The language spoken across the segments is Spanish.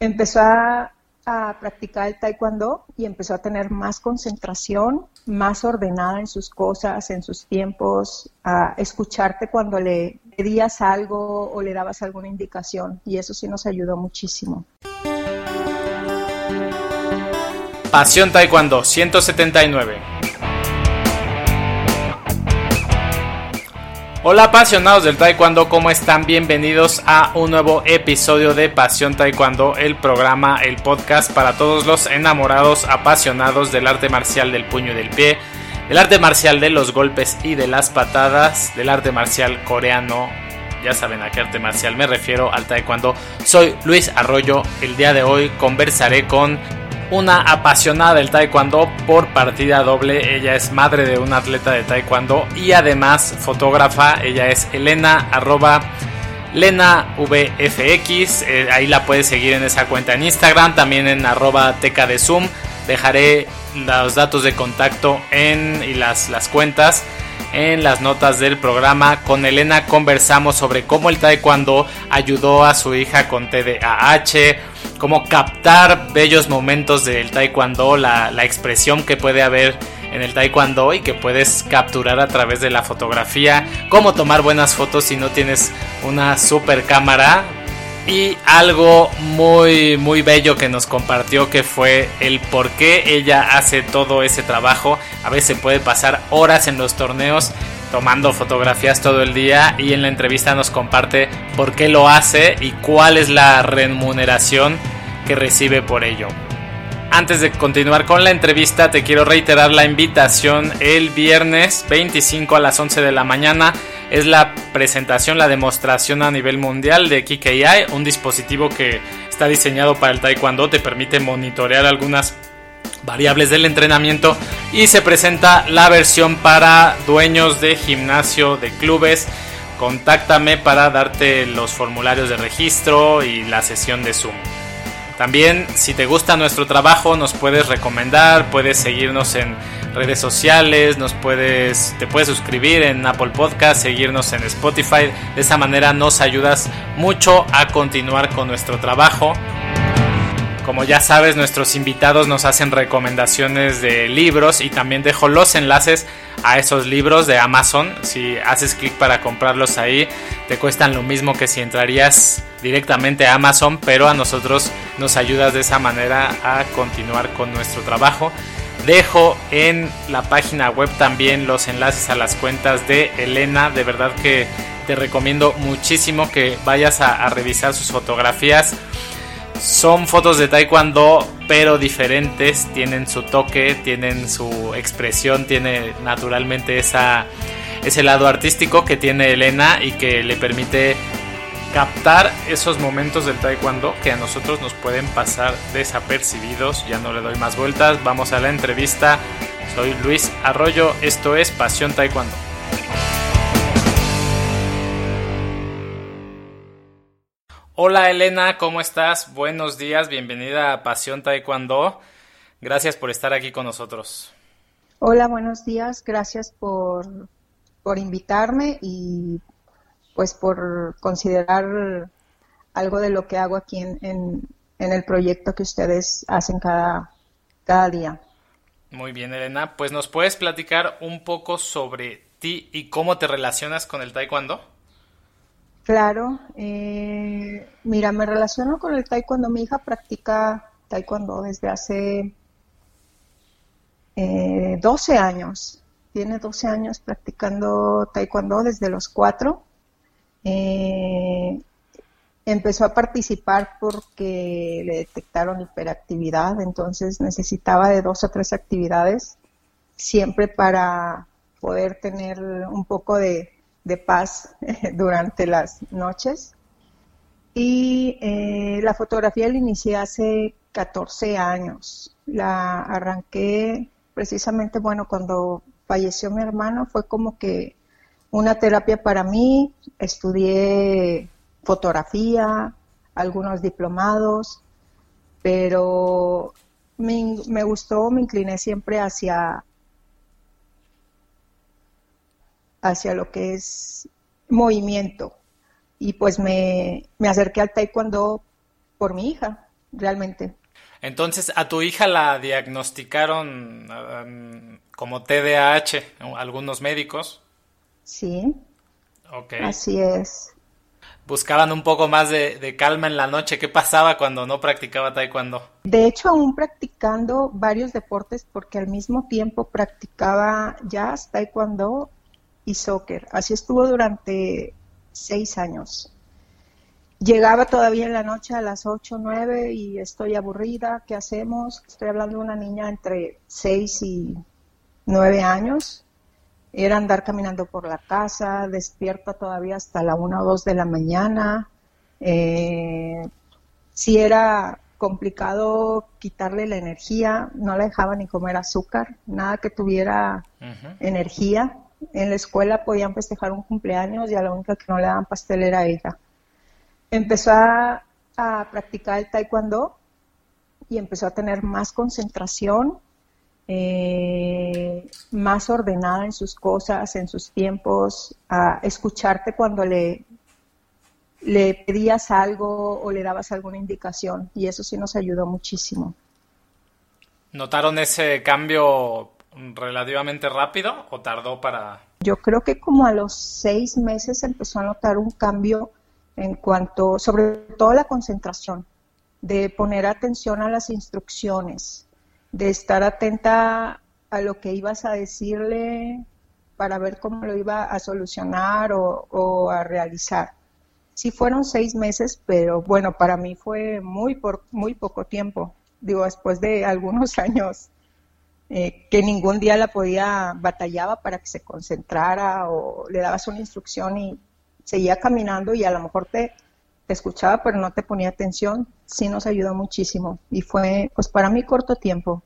empezó a, practicar el taekwondo y empezó a tener más concentración, más ordenada en sus cosas, en sus tiempos, a escucharte cuando le pedías algo o le dabas alguna indicación y eso sí nos ayudó muchísimo. Pasión Taekwondo 179 Hola apasionados del Taekwondo, ¿cómo están? Bienvenidos a un nuevo episodio de Pasión Taekwondo, el programa, el podcast para todos los enamorados, apasionados del arte marcial del puño y del pie, del arte marcial de los golpes y de las patadas, del arte marcial coreano. Ya saben a qué arte marcial me refiero, al Taekwondo. Soy Luis Arroyo. El día de hoy conversaré con una apasionada del taekwondo por partida doble. Ella es madre de un atleta de taekwondo y además fotógrafa. Ella es Elena arroba Lena. Eh, ahí la puedes seguir en esa cuenta en Instagram, también en arroba teca de Zoom. Dejaré los datos de contacto en, y las, las cuentas en las notas del programa. Con Elena conversamos sobre cómo el taekwondo ayudó a su hija con TDAH, cómo captar bellos momentos del taekwondo, la, la expresión que puede haber en el taekwondo y que puedes capturar a través de la fotografía, cómo tomar buenas fotos si no tienes una super cámara, y algo muy muy bello que nos compartió que fue el por qué ella hace todo ese trabajo. A veces puede pasar horas en los torneos tomando fotografías todo el día y en la entrevista nos comparte por qué lo hace y cuál es la remuneración que recibe por ello. Antes de continuar con la entrevista, te quiero reiterar la invitación el viernes 25 a las 11 de la mañana. Es la presentación, la demostración a nivel mundial de KKI, un dispositivo que está diseñado para el Taekwondo, te permite monitorear algunas variables del entrenamiento y se presenta la versión para dueños de gimnasio, de clubes. Contáctame para darte los formularios de registro y la sesión de Zoom. También, si te gusta nuestro trabajo, nos puedes recomendar, puedes seguirnos en redes sociales, nos puedes, te puedes suscribir en Apple Podcast, seguirnos en Spotify. De esa manera nos ayudas mucho a continuar con nuestro trabajo. Como ya sabes, nuestros invitados nos hacen recomendaciones de libros y también dejo los enlaces a esos libros de Amazon. Si haces clic para comprarlos ahí, te cuestan lo mismo que si entrarías directamente a Amazon, pero a nosotros nos ayudas de esa manera a continuar con nuestro trabajo. Dejo en la página web también los enlaces a las cuentas de Elena. De verdad que te recomiendo muchísimo que vayas a, a revisar sus fotografías son fotos de taekwondo, pero diferentes, tienen su toque, tienen su expresión, tiene naturalmente esa, ese lado artístico que tiene Elena y que le permite captar esos momentos del taekwondo que a nosotros nos pueden pasar desapercibidos. Ya no le doy más vueltas, vamos a la entrevista. Soy Luis Arroyo, esto es Pasión Taekwondo. Hola Elena, ¿cómo estás? Buenos días, bienvenida a Pasión Taekwondo. Gracias por estar aquí con nosotros. Hola, buenos días, gracias por, invitarme y pues por considerar algo de lo que hago aquí en, en, el proyecto que ustedes hacen cada, cada día. Muy bien, Elena, pues nos puedes platicar un poco sobre ti y cómo te relacionas con el taekwondo. Claro, eh, mira, me relaciono con el taekwondo. Mi hija practica taekwondo desde hace 12 eh, años. Tiene 12 años practicando taekwondo desde los 4. Eh, empezó a participar porque le detectaron hiperactividad, entonces necesitaba de dos o tres actividades siempre para poder tener un poco de de paz durante las noches. Y eh, la fotografía la inicié hace 14 años. La arranqué precisamente, bueno, cuando falleció mi hermano, fue como que una terapia para mí. Estudié fotografía, algunos diplomados, pero me, me gustó, me incliné siempre hacia hacia lo que es movimiento. Y pues me, me acerqué al taekwondo por mi hija, realmente. Entonces, ¿a tu hija la diagnosticaron um, como TDAH algunos médicos? Sí. Así es. Buscaban un poco más de, calma en la noche. ¿Qué pasaba cuando no practicaba taekwondo? De hecho, aún practicando varios deportes, porque al mismo tiempo practicaba jazz, taekwondo y soccer. Así estuvo durante seis años. Llegaba todavía en la noche a las 8 o 9 y estoy aburrida, ¿qué hacemos? Estoy hablando de una niña entre 6 y 9 años. Era andar caminando por la casa, despierta todavía hasta la 1 o 2 de la mañana. Eh, si era complicado quitarle la energía, no la dejaba ni comer azúcar, nada que tuviera energía. En la escuela podían festejar un cumpleaños y a la única que no le daban pastel era ella empezó a, practicar el taekwondo y empezó a tener más concentración, eh, más ordenada en sus cosas, en sus tiempos, a escucharte cuando le, le pedías algo o le dabas alguna indicación y eso sí nos ayudó muchísimo. ¿Notaron ese cambio relativamente rápido o tardó para...? Yo creo que como a los seis meses empezó a notar un cambio en cuanto, sobre todo la concentración, de poner atención a las instrucciones, de estar atenta a lo que ibas a decirle para ver cómo lo iba a solucionar o, a realizar. Sí fueron seis meses, pero bueno, para mí fue muy, por, muy poco tiempo. Digo, después de algunos años eh, que ningún día la podía, batallaba para que se concentrara o le dabas una instrucción y seguía caminando y a lo mejor te, escuchaba, pero no te ponía atención, sí nos ayudó muchísimo. Y fue, pues para mí, corto tiempo.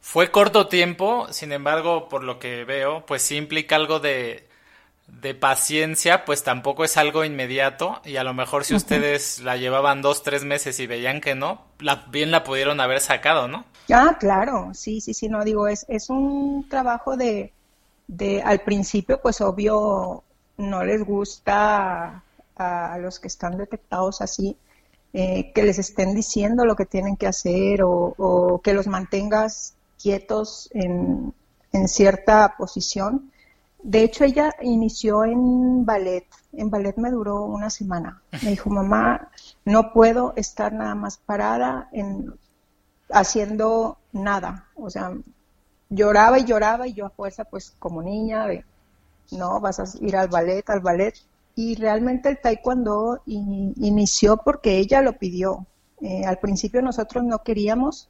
Fue corto tiempo, sin embargo, por lo que veo, pues sí implica algo de, de paciencia, pues tampoco es algo inmediato. Y a lo mejor si ustedes la llevaban dos, tres meses y veían que no, la, bien la pudieron haber sacado, ¿no? Ah, claro, sí, sí, sí, no digo, es, es un trabajo de, de, al principio, pues obvio, no les gusta a, los que están detectados así eh, que les estén diciendo lo que tienen que hacer o, que los mantengas quietos en, cierta posición. De hecho, ella inició en ballet. En ballet me duró una semana. Me dijo, mamá, no puedo estar nada más parada en, haciendo nada. O sea, lloraba y lloraba y yo a fuerza, pues como niña, de, no, vas a ir al ballet, al ballet. Y realmente el taekwondo inició porque ella lo pidió. Eh, al principio nosotros no queríamos.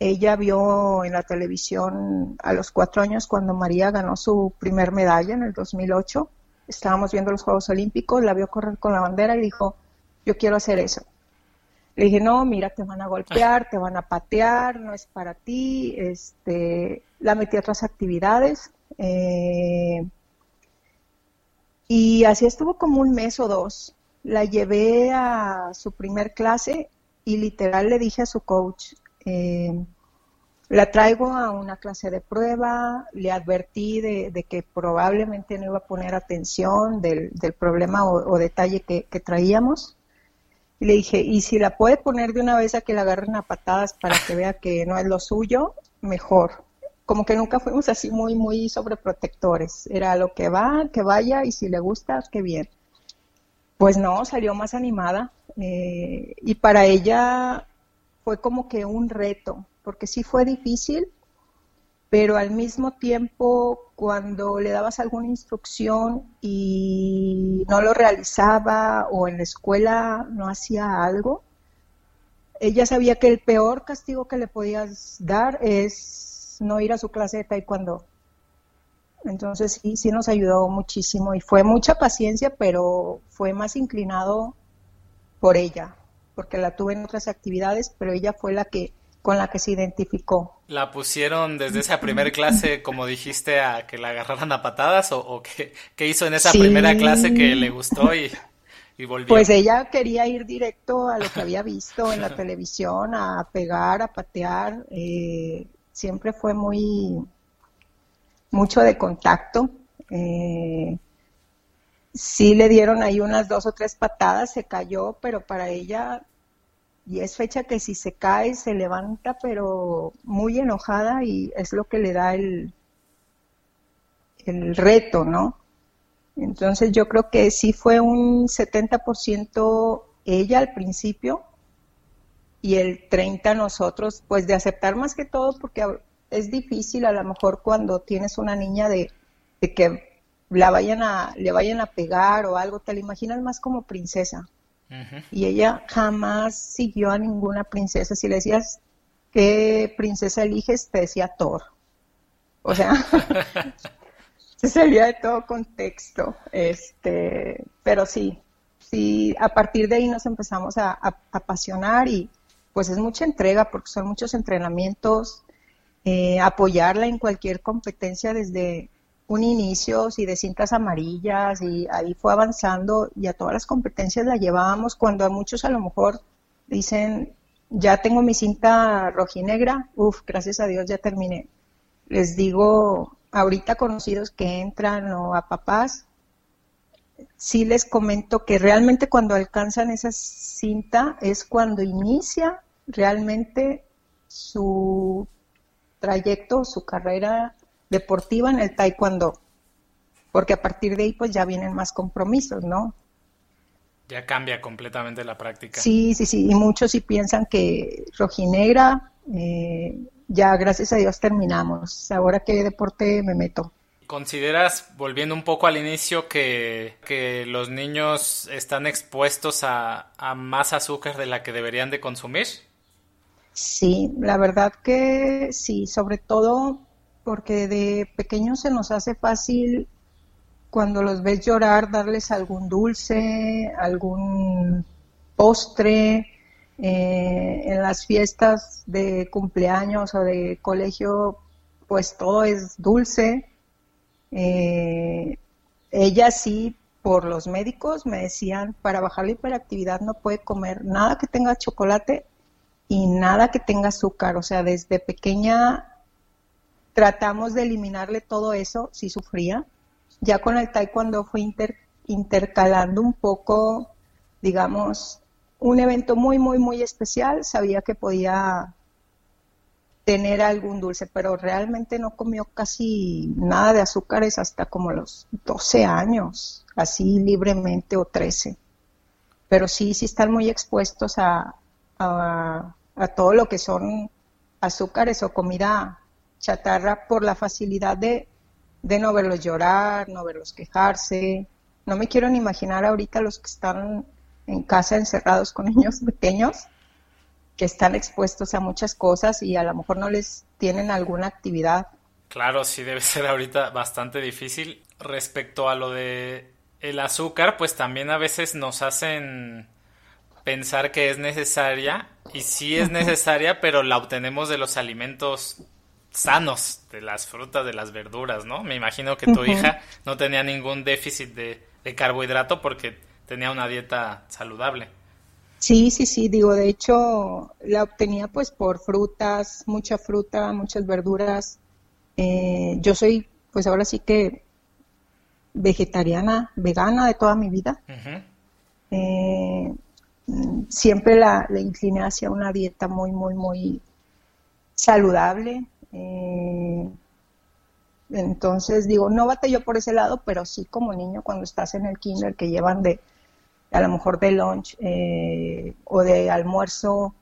Ella vio en la televisión a los cuatro años cuando María ganó su primer medalla en el 2008. Estábamos viendo los Juegos Olímpicos, la vio correr con la bandera y dijo, yo quiero hacer eso. Le dije, no, mira, te van a golpear, te van a patear, no es para ti. Este, la metí a otras actividades. Eh, y así estuvo como un mes o dos. La llevé a su primer clase y literal le dije a su coach, eh, la traigo a una clase de prueba, le advertí de, que probablemente no iba a poner atención del, problema o, detalle que, que, traíamos. Y le dije, y si la puede poner de una vez a que la agarren a patadas para que vea que no es lo suyo, mejor como que nunca fuimos así muy, muy sobreprotectores. Era lo que va, que vaya y si le gusta, qué bien. Pues no, salió más animada eh, y para ella fue como que un reto, porque sí fue difícil, pero al mismo tiempo cuando le dabas alguna instrucción y no lo realizaba o en la escuela no hacía algo, ella sabía que el peor castigo que le podías dar es no ir a su clase de taekwondo. Entonces sí, sí nos ayudó muchísimo y fue mucha paciencia, pero fue más inclinado por ella, porque la tuve en otras actividades, pero ella fue la que con la que se identificó. ¿La pusieron desde esa primera clase, como dijiste, a que la agarraran a patadas o, qué, hizo en esa primera clase que le gustó y, volvió? Pues ella quería ir directo a lo que había visto en la televisión, a pegar, a patear. Eh, siempre fue muy, mucho de contacto. Eh, sí le dieron ahí unas dos o tres patadas, se cayó, pero para ella y es fecha que si se cae se levanta pero muy enojada y es lo que le da el, el reto, ¿no? Entonces yo creo que sí fue un 70% ella al principio y el 30% nosotros, pues de aceptar más que todo porque es difícil a lo mejor cuando tienes una niña de, de que la vayan a, le vayan a pegar o algo, te la imaginas más como princesa. Y ella jamás siguió a ninguna princesa. Si le decías qué princesa eliges, te decía Thor. O sea, se salía de todo contexto. Este, pero sí, sí, a partir de ahí nos empezamos a, apasionar y pues es mucha entrega porque son muchos entrenamientos, eh, apoyarla en cualquier competencia desde un inicio, y de cintas amarillas, y ahí fue avanzando y a todas las competencias la llevábamos cuando a muchos a lo mejor dicen, ya tengo mi cinta rojinegra, uff, gracias a Dios ya terminé. Les digo, ahorita conocidos que entran o a papás, sí les comento que realmente cuando alcanzan esa cinta es cuando inicia realmente su trayecto, su carrera deportiva en el taekwondo, porque a partir de ahí pues ya vienen más compromisos, ¿no? Ya cambia completamente la práctica. Sí, sí, sí, y muchos sí piensan que rojinegra, eh, ya gracias a Dios terminamos. Ahora qué deporte me meto. ¿Consideras, volviendo un poco al inicio, que, que los niños están expuestos a, a, más azúcar de la que deberían de consumir? Sí, la verdad que sí, sobre todo porque de pequeños se nos hace fácil cuando los ves llorar darles algún dulce, algún postre. Eh, en las fiestas de cumpleaños o de colegio, pues todo es dulce. Eh, ella sí, por los médicos, me decían, para bajar la hiperactividad no puede comer nada que tenga chocolate y nada que tenga azúcar. O sea, desde pequeña tratamos de eliminarle todo eso, si sufría. Ya con el taekwondo fue intercalando un poco, digamos, un evento muy, muy, muy especial. Sabía que podía tener algún dulce, pero realmente no comió casi nada de azúcares hasta como los 12 años, así libremente o 13. Pero sí, sí están muy expuestos a, a todo lo que son azúcares o comida chatarra por la facilidad de, no verlos llorar, no verlos quejarse. No me quiero ni imaginar ahorita los que están en casa encerrados con niños pequeños que están expuestos a muchas cosas y a lo mejor no les tienen alguna actividad. Claro, sí debe ser ahorita bastante difícil. Respecto a lo de el azúcar, pues también a veces nos hacen pensar que es necesaria y sí es necesaria, pero la obtenemos de los alimentos sanos de las frutas, de las verduras, ¿no? Me imagino que tu hija no tenía ningún déficit de, carbohidrato porque tenía una dieta saludable. Sí, sí, sí, digo, de hecho la obtenía pues por frutas, mucha fruta, muchas verduras. Eh, yo soy pues ahora sí que vegetariana, vegana de toda mi vida. Eh, siempre la, la incliné hacia una dieta muy, muy, muy saludable. Eh, entonces digo, no yo por ese lado, pero sí como niño cuando estás en el kinder que llevan de, a lo mejor de lunch eh, o de almuerzo,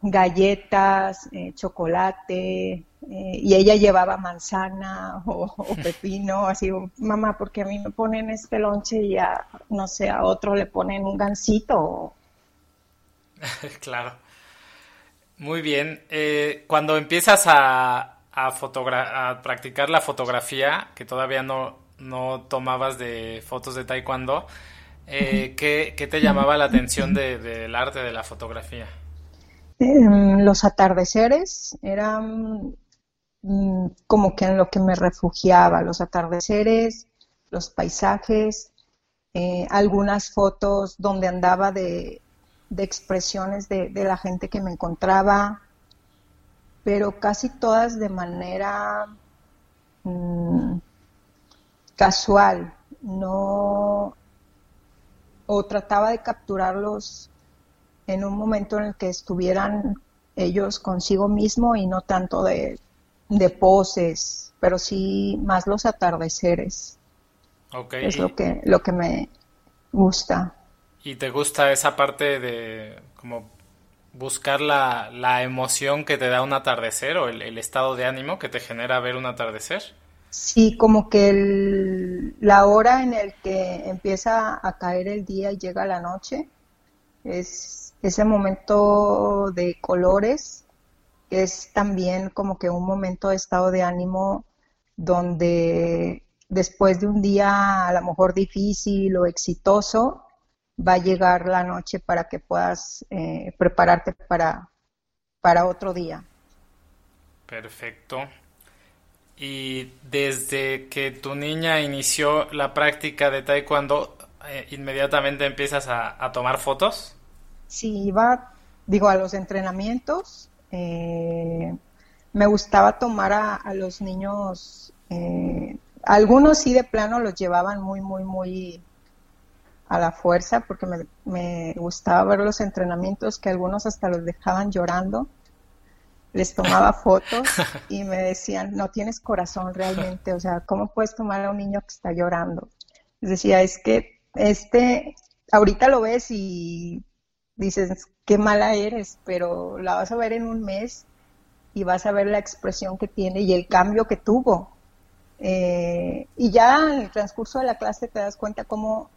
galletas, eh, chocolate, y ella llevaba manzana o, pepino, así, mamá, porque a mí me ponen este lonche y a, no sé, a otro le ponen un gansito. claro. Muy bien. Eh, cuando empiezas a, a, practicar la fotografía, que todavía no, no tomabas de fotos de taekwondo, eh, ¿qué, te llamaba la atención del arte de la fotografía? Em, los atardeceres eran mm, como que en lo que me refugiaba, los atardeceres, los paisajes, eh, algunas fotos donde andaba de, de expresiones de, la gente que me encontraba, pero casi todas de manera mm, casual, no o trataba de capturarlos en un momento en el que estuvieran ellos consigo mismo y no tanto de, de poses, pero sí más los atardeceres. Okay. Es lo que, lo que me gusta. ¿Y te gusta esa parte de como buscar la, la emoción que te da un atardecer o el, estado de ánimo que te genera ver un atardecer? Sí, como que la hora en el que empieza a caer el día y llega la noche es ese momento de colores, es también como que un momento de estado de ánimo donde después de un día a lo mejor difícil o exitoso, va a llegar la noche para que puedas eh, prepararte para, para otro día. Perfecto. Y desde que tu niña inició la práctica de taekwondo, eh, ¿inmediatamente empiezas a, tomar fotos? Sí, iba, digo, a los entrenamientos. Eh, me gustaba tomar a, a los niños, algunos sí de plano los llevaban muy, muy, muy a la fuerza porque me, gustaba ver los entrenamientos que algunos hasta los dejaban llorando. Les tomaba fotos y me decían, no tienes corazón realmente, o sea, ¿cómo puedes tomar a un niño que está llorando? Les decía, es que este, ahorita lo ves y dices, qué mala eres, pero la vas a ver en un mes y vas a ver la expresión que tiene y el cambio que tuvo. Eh, y ya en el transcurso de la clase te das cuenta cómo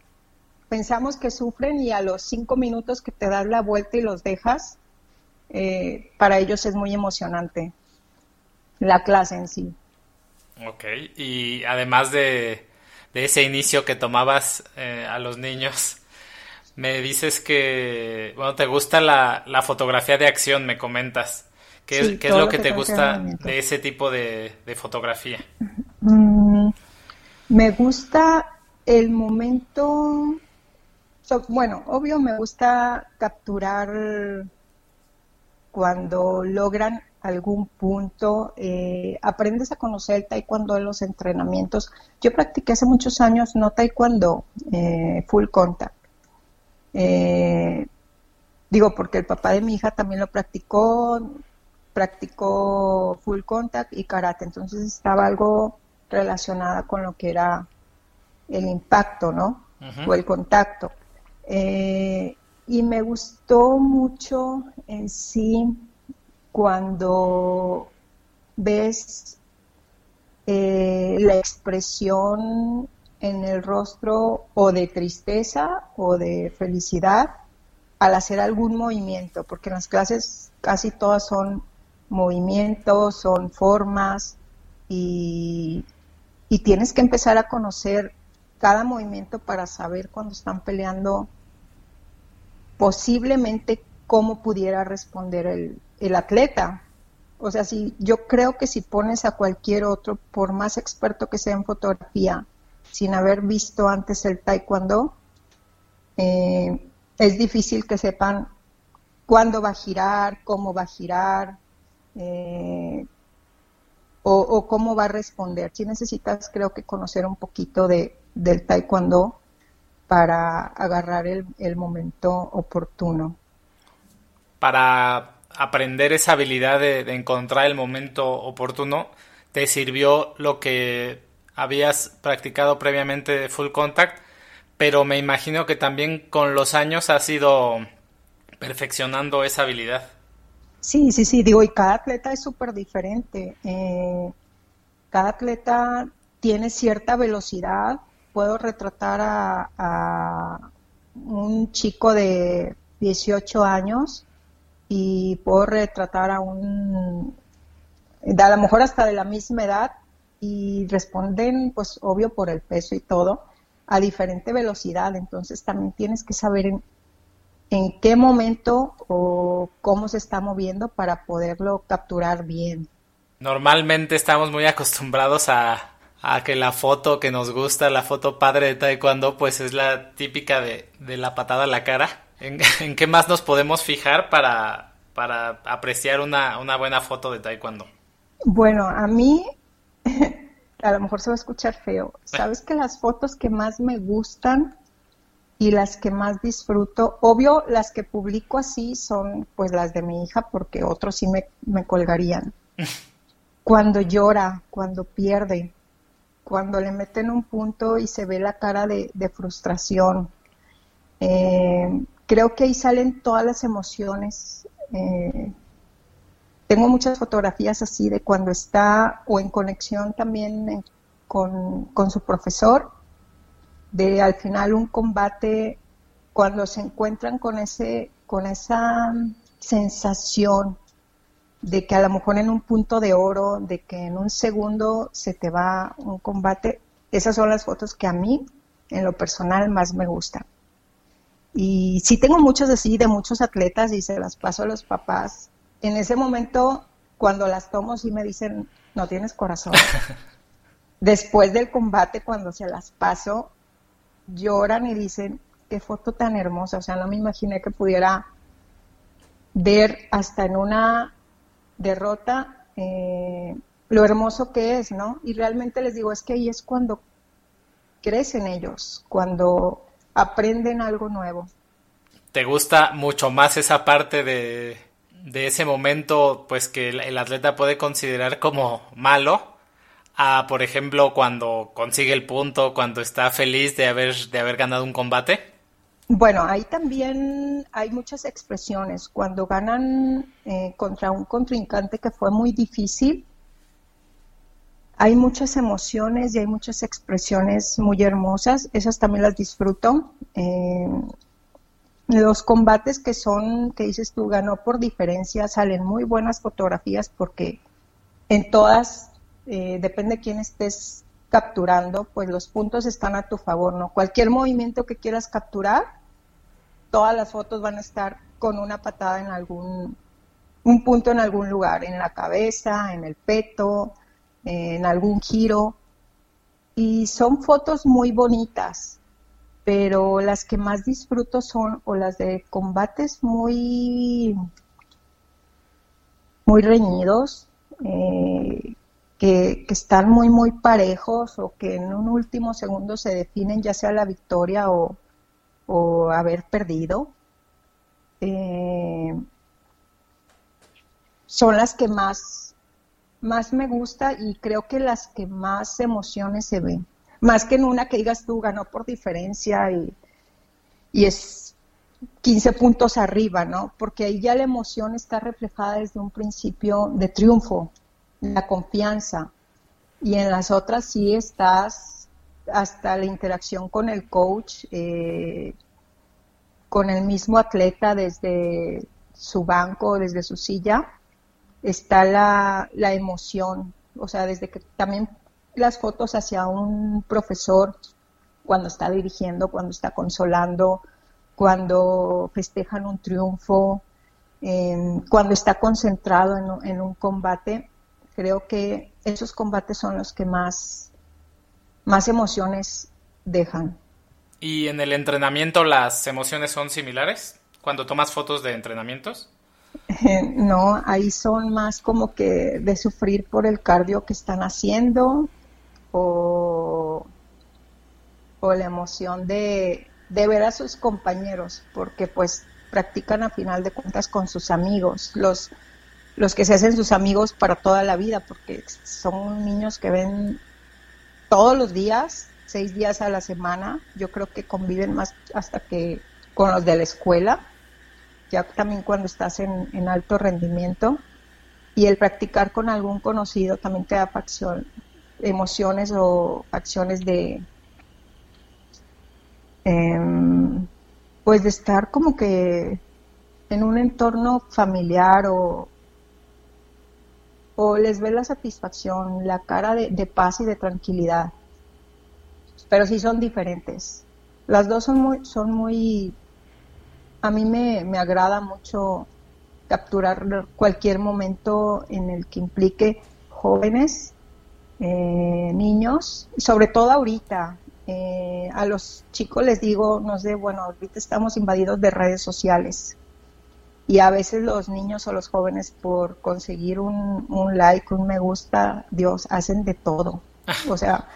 pensamos que sufren y a los cinco minutos que te das la vuelta y los dejas, eh, para ellos es muy emocionante la clase en sí. Ok, y además de, ese inicio que tomabas eh, a los niños, me dices que, bueno, te gusta la, fotografía de acción, me comentas. ¿Qué, es, ¿qué es lo que, te gusta de ese tipo de, fotografía? Mm, me gusta el momento bueno, obvio me gusta capturar cuando logran algún punto, eh, aprendes a conocer el taekwondo en los entrenamientos. Yo practiqué hace muchos años no taekwondo, eh, full contact. Eh, digo, porque el papá de mi hija también lo practicó, practicó full contact y karate, entonces estaba algo relacionada con lo que era el impacto, ¿no? O el contacto. Eh, y me gustó mucho en sí cuando ves eh, la expresión en el rostro o de tristeza o de felicidad al hacer algún movimiento, porque en las clases casi todas son movimientos, son formas y, y tienes que empezar a conocer cada movimiento para saber cuando están peleando posiblemente cómo pudiera responder el, el atleta. O sea, si yo creo que si pones a cualquier otro, por más experto que sea en fotografía, sin haber visto antes el taekwondo, eh, es difícil que sepan cuándo va a girar, cómo va a girar, eh, o, o, cómo va a responder. Si necesitas, creo que conocer un poquito de, del taekwondo para agarrar el, momento oportuno. Para aprender esa habilidad de, encontrar el momento oportuno, ¿te sirvió lo que habías practicado previamente de full contact? Pero me imagino que también con los años has ido perfeccionando esa habilidad. Sí, sí, sí, digo, y cada atleta es súper diferente. Eh, cada atleta tiene cierta velocidad, puedo retratar a, un chico de 18 años y puedo retratar a un, a lo mejor hasta de la misma edad y responden, pues obvio por el peso y todo, a diferente velocidad. Entonces también tienes que saber en, en qué momento o cómo se está moviendo para poderlo capturar bien. Normalmente estamos muy acostumbrados a, a que la foto que nos gusta, la foto padre de taekwondo, pues es la típica de, la patada a la cara. ¿En, qué más nos podemos fijar para, para apreciar una, una buena foto de taekwondo? Bueno, a mí, a lo mejor se va a escuchar feo. Sabes que las fotos que más me gustan y las que más disfruto, obvio, las que publico así son pues las de mi hija porque otros sí me, me colgarían. Cuando llora, cuando pierde, cuando le meten un punto y se ve la cara de, frustración. Eh, creo que ahí salen todas las emociones. Eh, tengo muchas fotografías así de cuando está o en conexión también con, con su profesor de al final un combate cuando se encuentran con ese con esa sensación de que a lo mejor en un punto de oro, de que en un segundo se te va un combate, esas son las fotos que a mí en lo personal más me gustan. Y sí tengo muchos así de muchos atletas y se las paso a los papás. En ese momento, cuando las tomo, sí me dicen, no tienes corazón. Después del combate, cuando se las paso, lloran y dicen, qué foto tan hermosa, o sea, no me imaginé que pudiera ver hasta en una derrota eh, lo hermoso que es, ¿no? Y realmente les digo, es que ahí es cuando crecen ellos, cuando aprenden algo nuevo. ¿Te gusta mucho más esa parte de, de ese momento, pues que el atleta puede considerar como malo? a, por ejemplo, cuando consigue el punto, cuando está feliz de haber, de haber ganado un combate? Bueno, ahí también hay muchas expresiones. Cuando ganan eh, contra un contrincante que fue muy difícil, hay muchas emociones y hay muchas expresiones muy hermosas. Esas también las disfruto. Eh, los combates que son, que dices tú, ganó por diferencia, salen muy buenas fotografías porque en todas eh, depende de quién estés capturando, pues los puntos están a tu favor, ¿no? Cualquier movimiento que quieras capturar, todas las fotos van a estar con una patada en algún, un punto en algún lugar, en la cabeza, en el peto, en algún giro. Y son fotos muy bonitas, pero las que más disfruto son o las de combates muy, muy reñidos, eh, que, están muy, muy parejos o que en un último segundo se definen ya sea la victoria o, haber perdido, eh, son las que más, más me gusta y creo que las que más emociones se ven. Más que en una que digas tú ganó por diferencia y, y es 15 puntos arriba, ¿no? Porque ahí ya la emoción está reflejada desde un principio de triunfo la confianza. Y en las otras sí estás hasta la interacción con el coach, eh, con el mismo atleta desde su banco, desde su silla, está la, la emoción. O sea, desde que también las fotos hacia un profesor cuando está dirigiendo, cuando está consolando, cuando festejan un triunfo, cuando está concentrado en, en, un combate, creo que esos combates son los que más, más emociones dejan. ¿Y en el entrenamiento las emociones son similares? Cuando tomas fotos de entrenamientos? no, ahí son más como que de sufrir por el cardio que están haciendo o, o la emoción de, de ver a sus compañeros, porque pues practican a final de cuentas con sus amigos. Los, los que se hacen sus amigos para toda la vida, porque son niños que ven todos los días, seis días a la semana. Yo creo que conviven más hasta que con los de la escuela, ya también cuando estás en, alto rendimiento. Y el practicar con algún conocido también te da facción, emociones o acciones de, em, pues de estar como que en un entorno familiar o, o les ve la satisfacción, la cara de, paz y de tranquilidad. Pero sí son diferentes. Las dos son muy, son muy, a mí me, agrada mucho capturar cualquier momento en el que implique jóvenes, eh, niños, sobre todo ahorita. Eh, a los chicos les digo, no sé, bueno, ahorita estamos invadidos de redes sociales y a veces los niños o los jóvenes por conseguir un, like, un me gusta, Dios, hacen de todo. O sea,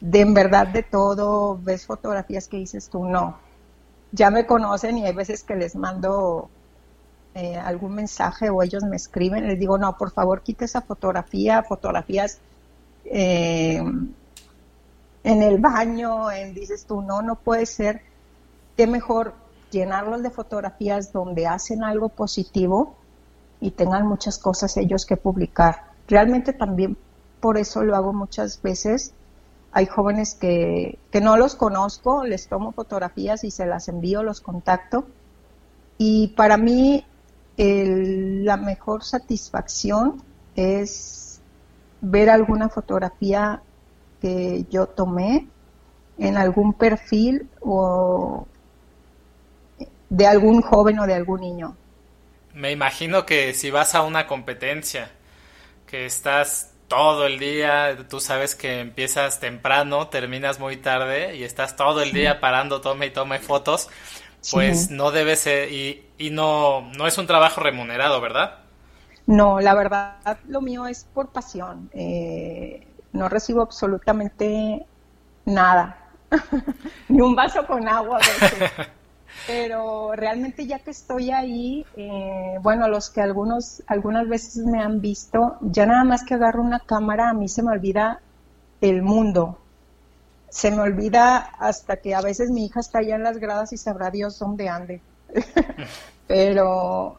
de en verdad de todo, ves fotografías que dices tú, no, ya me conocen y hay veces que les mando eh, algún mensaje o ellos me escriben, les digo, no, por favor, quite esa fotografía, fotografías eh, en el baño, en, dices tú, no, no puede ser, qué mejor llenarlos de fotografías donde hacen algo positivo y tengan muchas cosas ellos que publicar. Realmente también por eso lo hago muchas veces. Hay jóvenes que, que no los conozco, les tomo fotografías y se las envío, los contacto. Y para mí la mejor satisfacción es ver alguna fotografía que yo tomé en algún perfil o de algún joven o de algún niño. Me imagino que si vas a una competencia, que estás todo el día, tú sabes que empiezas temprano, terminas muy tarde y estás todo el día parando, tome y tome fotos, pues no debe ser, y, y no, no es un trabajo remunerado, ¿verdad? No, la verdad, lo mío es por pasión. Eh, no recibo absolutamente nada, ni un vaso con agua. Pero realmente ya que estoy ahí, eh, bueno, los que algunos, algunas veces me han visto, ya nada más que agarro una cámara, a mí se me olvida el mundo. Se me olvida hasta que a veces mi hija está allá en las gradas y sabrá Dios dónde ande. Pero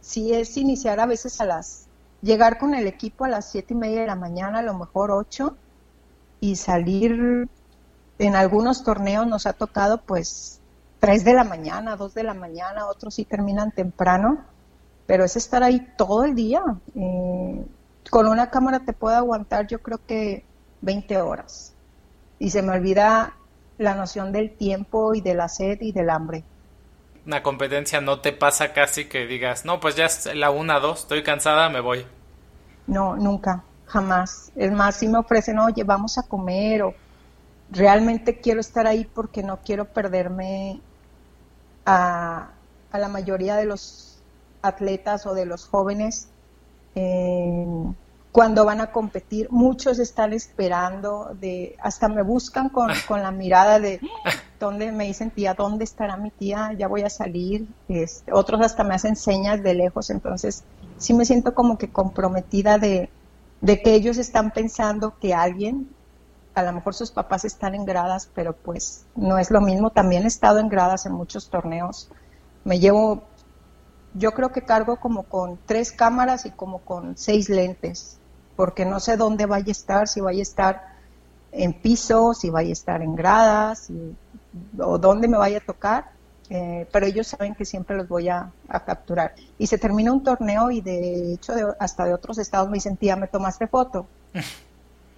sí es iniciar a veces a las, llegar con el equipo a las siete y media de la mañana, a lo mejor ocho, y salir en algunos torneos nos ha tocado pues 3 de la mañana, 2 de la mañana, otros sí terminan temprano, pero es estar ahí todo el día. Eh, con una cámara te puede aguantar yo creo que 20 horas y se me olvida la noción del tiempo y de la sed y del hambre. Una competencia no te pasa casi que digas, no, pues ya es la una, dos, estoy cansada, me voy. No, nunca, jamás. Es más, si me ofrecen, oye, vamos a comer o realmente quiero estar ahí porque no quiero perderme a, la mayoría de los atletas o de los jóvenes eh, cuando van a competir. Muchos están esperando, de, hasta me buscan con, la mirada de dónde me dicen tía, ¿dónde estará mi tía? Ya voy a salir. Este, otros hasta me hacen señas de lejos, entonces sí me siento como que comprometida de, de que ellos están pensando que alguien a lo mejor sus papás están en gradas, pero pues no es lo mismo. También he estado en gradas en muchos torneos. Me llevo, yo creo que cargo como con tres cámaras y como con seis lentes, porque no sé dónde vaya a estar, si vaya a estar en piso, si vaya a estar en gradas, o dónde me vaya a tocar. Eh, pero ellos saben que siempre los voy a, capturar. Y se termina un torneo y de hecho hasta de otros estados me dicen, tía, ¿me tomaste foto?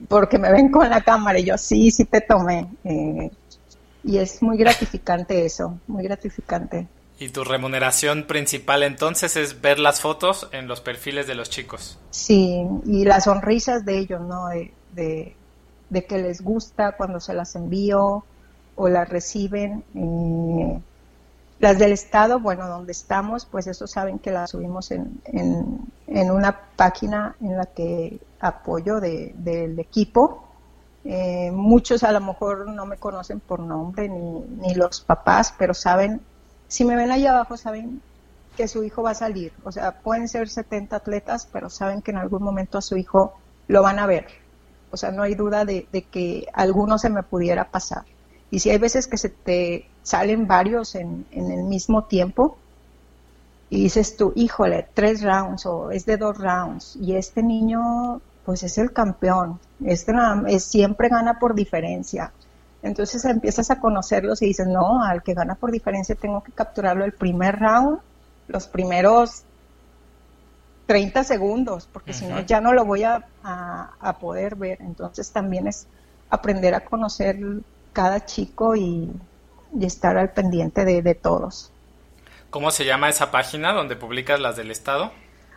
porque me ven con la cámara y yo sí, sí te tomé. Eh, y es muy gratificante eso, muy gratificante. ¿Y tu remuneración principal entonces es ver las fotos en los perfiles de los chicos? Sí, y las sonrisas de ellos, ¿no? De, de, que les gusta cuando se las envío o las reciben. Eh, las del Estado, bueno, donde estamos, pues eso saben que las subimos en, en, una página en la que apoyo de, del equipo. Eh, muchos a lo mejor no me conocen por nombre ni, ni los papás, pero saben, si me ven ahí abajo, saben que su hijo va a salir. O sea, pueden ser 70 atletas, pero saben que en algún momento a su hijo lo van a ver. O sea, no hay duda de, de que alguno se me pudiera pasar. Y si hay veces que se te salen varios en, en el mismo tiempo y dices tú, híjole, tres rounds o es de dos rounds y este niño pues es el campeón, este es, siempre gana por diferencia. Entonces empiezas a conocerlos y dices, no, al que gana por diferencia tengo que capturarlo el primer round, los primeros 30 segundos, porque si no ya no lo voy a, a, poder ver. Entonces también es aprender a conocer cada chico y, estar al pendiente de, todos. ¿Cómo se llama esa página donde publicas las del Estado?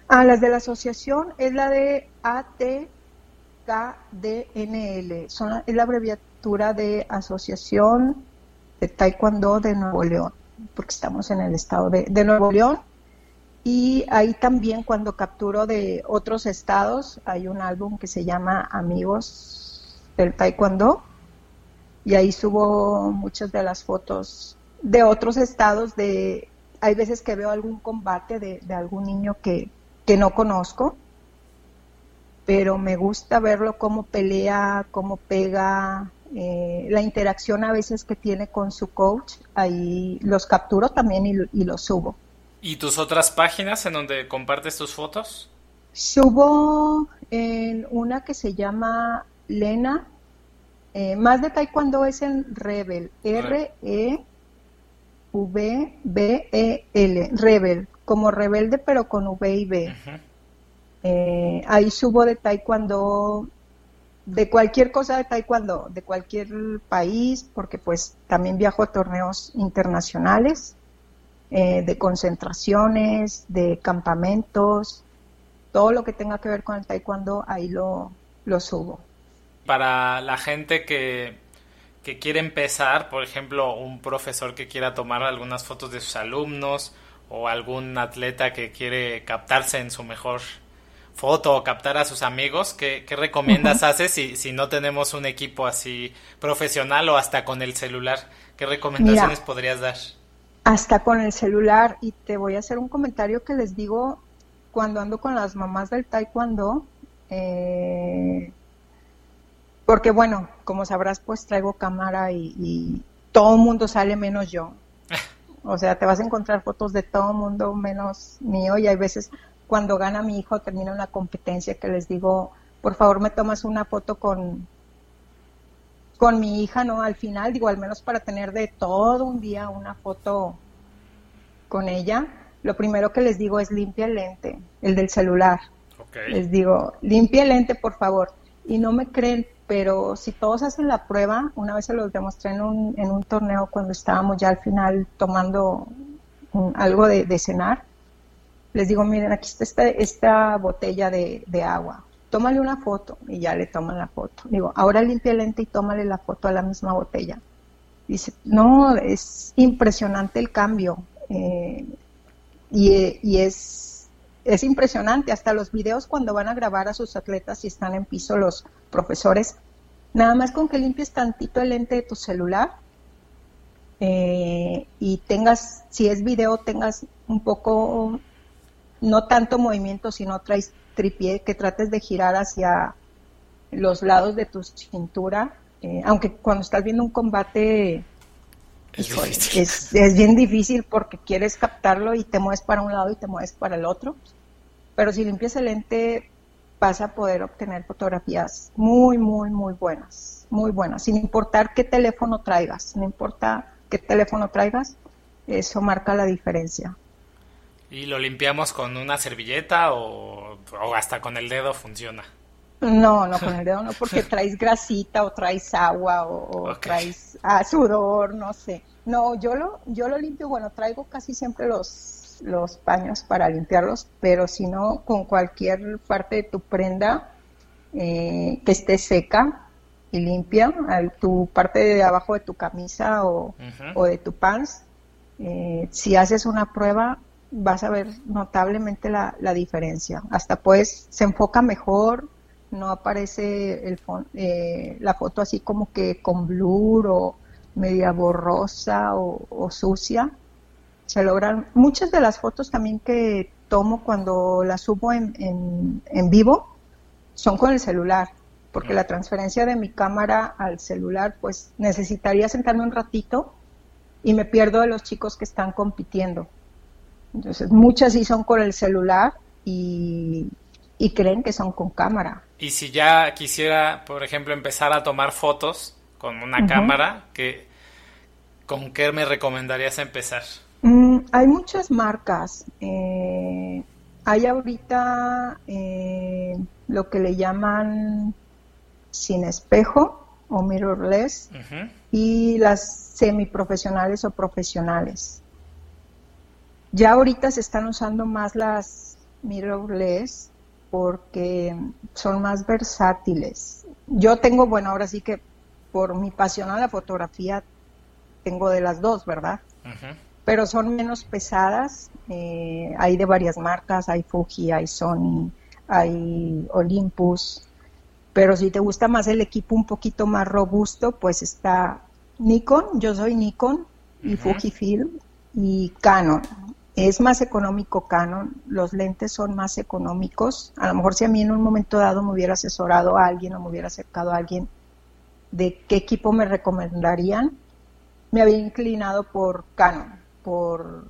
Ah, las de la asociación es la de ATKDNL, Son, es la abreviatura de Asociación de Taekwondo de Nuevo León, porque estamos en el estado de, de Nuevo León. Y ahí también cuando capturo de otros estados, hay un álbum que se llama Amigos del Taekwondo, y ahí subo muchas de las fotos de otros estados, de hay veces que veo algún combate de, de algún niño que, que no conozco, pero me gusta verlo cómo pelea, cómo pega, eh, la interacción a veces que tiene con su coach, ahí los capturo también y, los subo. ¿Y tus otras páginas en donde compartes tus fotos? Subo en una que se llama Lena, eh, más de taekwondo es en Rebel, R-E-V-B-E-L, Rebel, como rebelde pero con V y B. Eh, ahí subo de taekwondo, de cualquier cosa de taekwondo, de cualquier país, porque pues también viajo a torneos internacionales, eh, de concentraciones, de campamentos, todo lo que tenga que ver con el taekwondo, ahí lo, lo subo. Para la gente que, que quiere empezar, por ejemplo, un profesor que quiera tomar algunas fotos de sus alumnos o algún atleta que quiere captarse en su mejor foto o captar a sus amigos, ¿qué, recomiendas haces si, si no tenemos un equipo así profesional o hasta con el celular? ¿Qué recomendaciones podrías dar? Hasta con el celular y te voy a hacer un comentario que les digo cuando ando con las mamás del taekwondo. Eh, porque bueno, como sabrás, pues traigo cámara y, y todo el mundo sale menos yo. O sea, te vas a encontrar fotos de todo el mundo menos mío y hay veces cuando gana mi hijo, termina una competencia, que les digo, por favor me tomas una foto con, con mi hija, ¿no? Al final, digo, al menos para tener de todo un día una foto con ella, lo primero que les digo es limpia el lente, el del celular. Les digo, limpia el lente, por favor. Y no me creen, pero si todos hacen la prueba, una vez se los demostré en un, en un torneo cuando estábamos ya al final tomando algo de, de cenar, les digo, miren, aquí está esta, esta botella de, agua, tómale una foto y ya le toman la foto. Digo, ahora limpia el lente y tómale la foto a la misma botella. Dice, no, es impresionante el cambio. Eh, y, es, es impresionante, hasta los videos cuando van a grabar a sus atletas y están en piso los profesores, nada más con que limpies tantito el lente de tu celular eh, y tengas, si es video, tengas un poco no tanto movimiento, sino traes tripié, que trates de girar hacia los lados de tu cintura, eh, aunque cuando estás viendo un combate es, bien difícil porque quieres captarlo y te mueves para un lado y te mueves para el otro, pero si limpias el lente vas a poder obtener fotografías muy, muy, muy buenas, muy buenas, sin importar qué teléfono traigas, no importa qué teléfono traigas, eso marca la diferencia. ¿Y lo limpiamos con una servilleta o, hasta con el dedo funciona? No, no con el dedo no, porque traes grasita o traes agua o, traes ah, sudor, no sé. No, yo lo, yo lo limpio, bueno, traigo casi siempre los, los paños para limpiarlos, pero si no, con cualquier parte de tu prenda eh, que esté seca y limpia, tu parte de abajo de tu camisa o, de tu pants, eh, si haces una prueba, vas a ver notablemente la, la diferencia. Hasta pues se enfoca mejor, no aparece el eh, la foto así como que con blur o media borrosa o, sucia. Se logran muchas de las fotos también que tomo cuando las subo en, en, en vivo son con el celular, porque la transferencia de mi cámara al celular, pues necesitaría sentarme un ratito y me pierdo de los chicos que están compitiendo. Entonces, muchas sí son con el celular y, creen que son con cámara. Y si ya quisiera, por ejemplo, empezar a tomar fotos con una cámara, ¿qué, ¿con qué me recomendarías empezar? Mm, hay muchas marcas. Eh, hay ahorita eh, lo que le llaman sin espejo o mirrorless y las semiprofesionales o profesionales. Ya ahorita se están usando más las mirrorless porque son más versátiles. Yo tengo, bueno, ahora sí que por mi pasión a la fotografía tengo de las dos, ¿verdad? Pero son menos pesadas. Eh, hay de varias marcas, hay Fuji, hay Sony, hay Olympus. Pero si te gusta más el equipo un poquito más robusto, pues está Nikon. Yo soy Nikon y Fujifilm y Canon. Es más económico Canon, los lentes son más económicos. A lo mejor si a mí en un momento dado me hubiera asesorado a alguien o me hubiera acercado a alguien de qué equipo me recomendarían, me había inclinado por Canon, por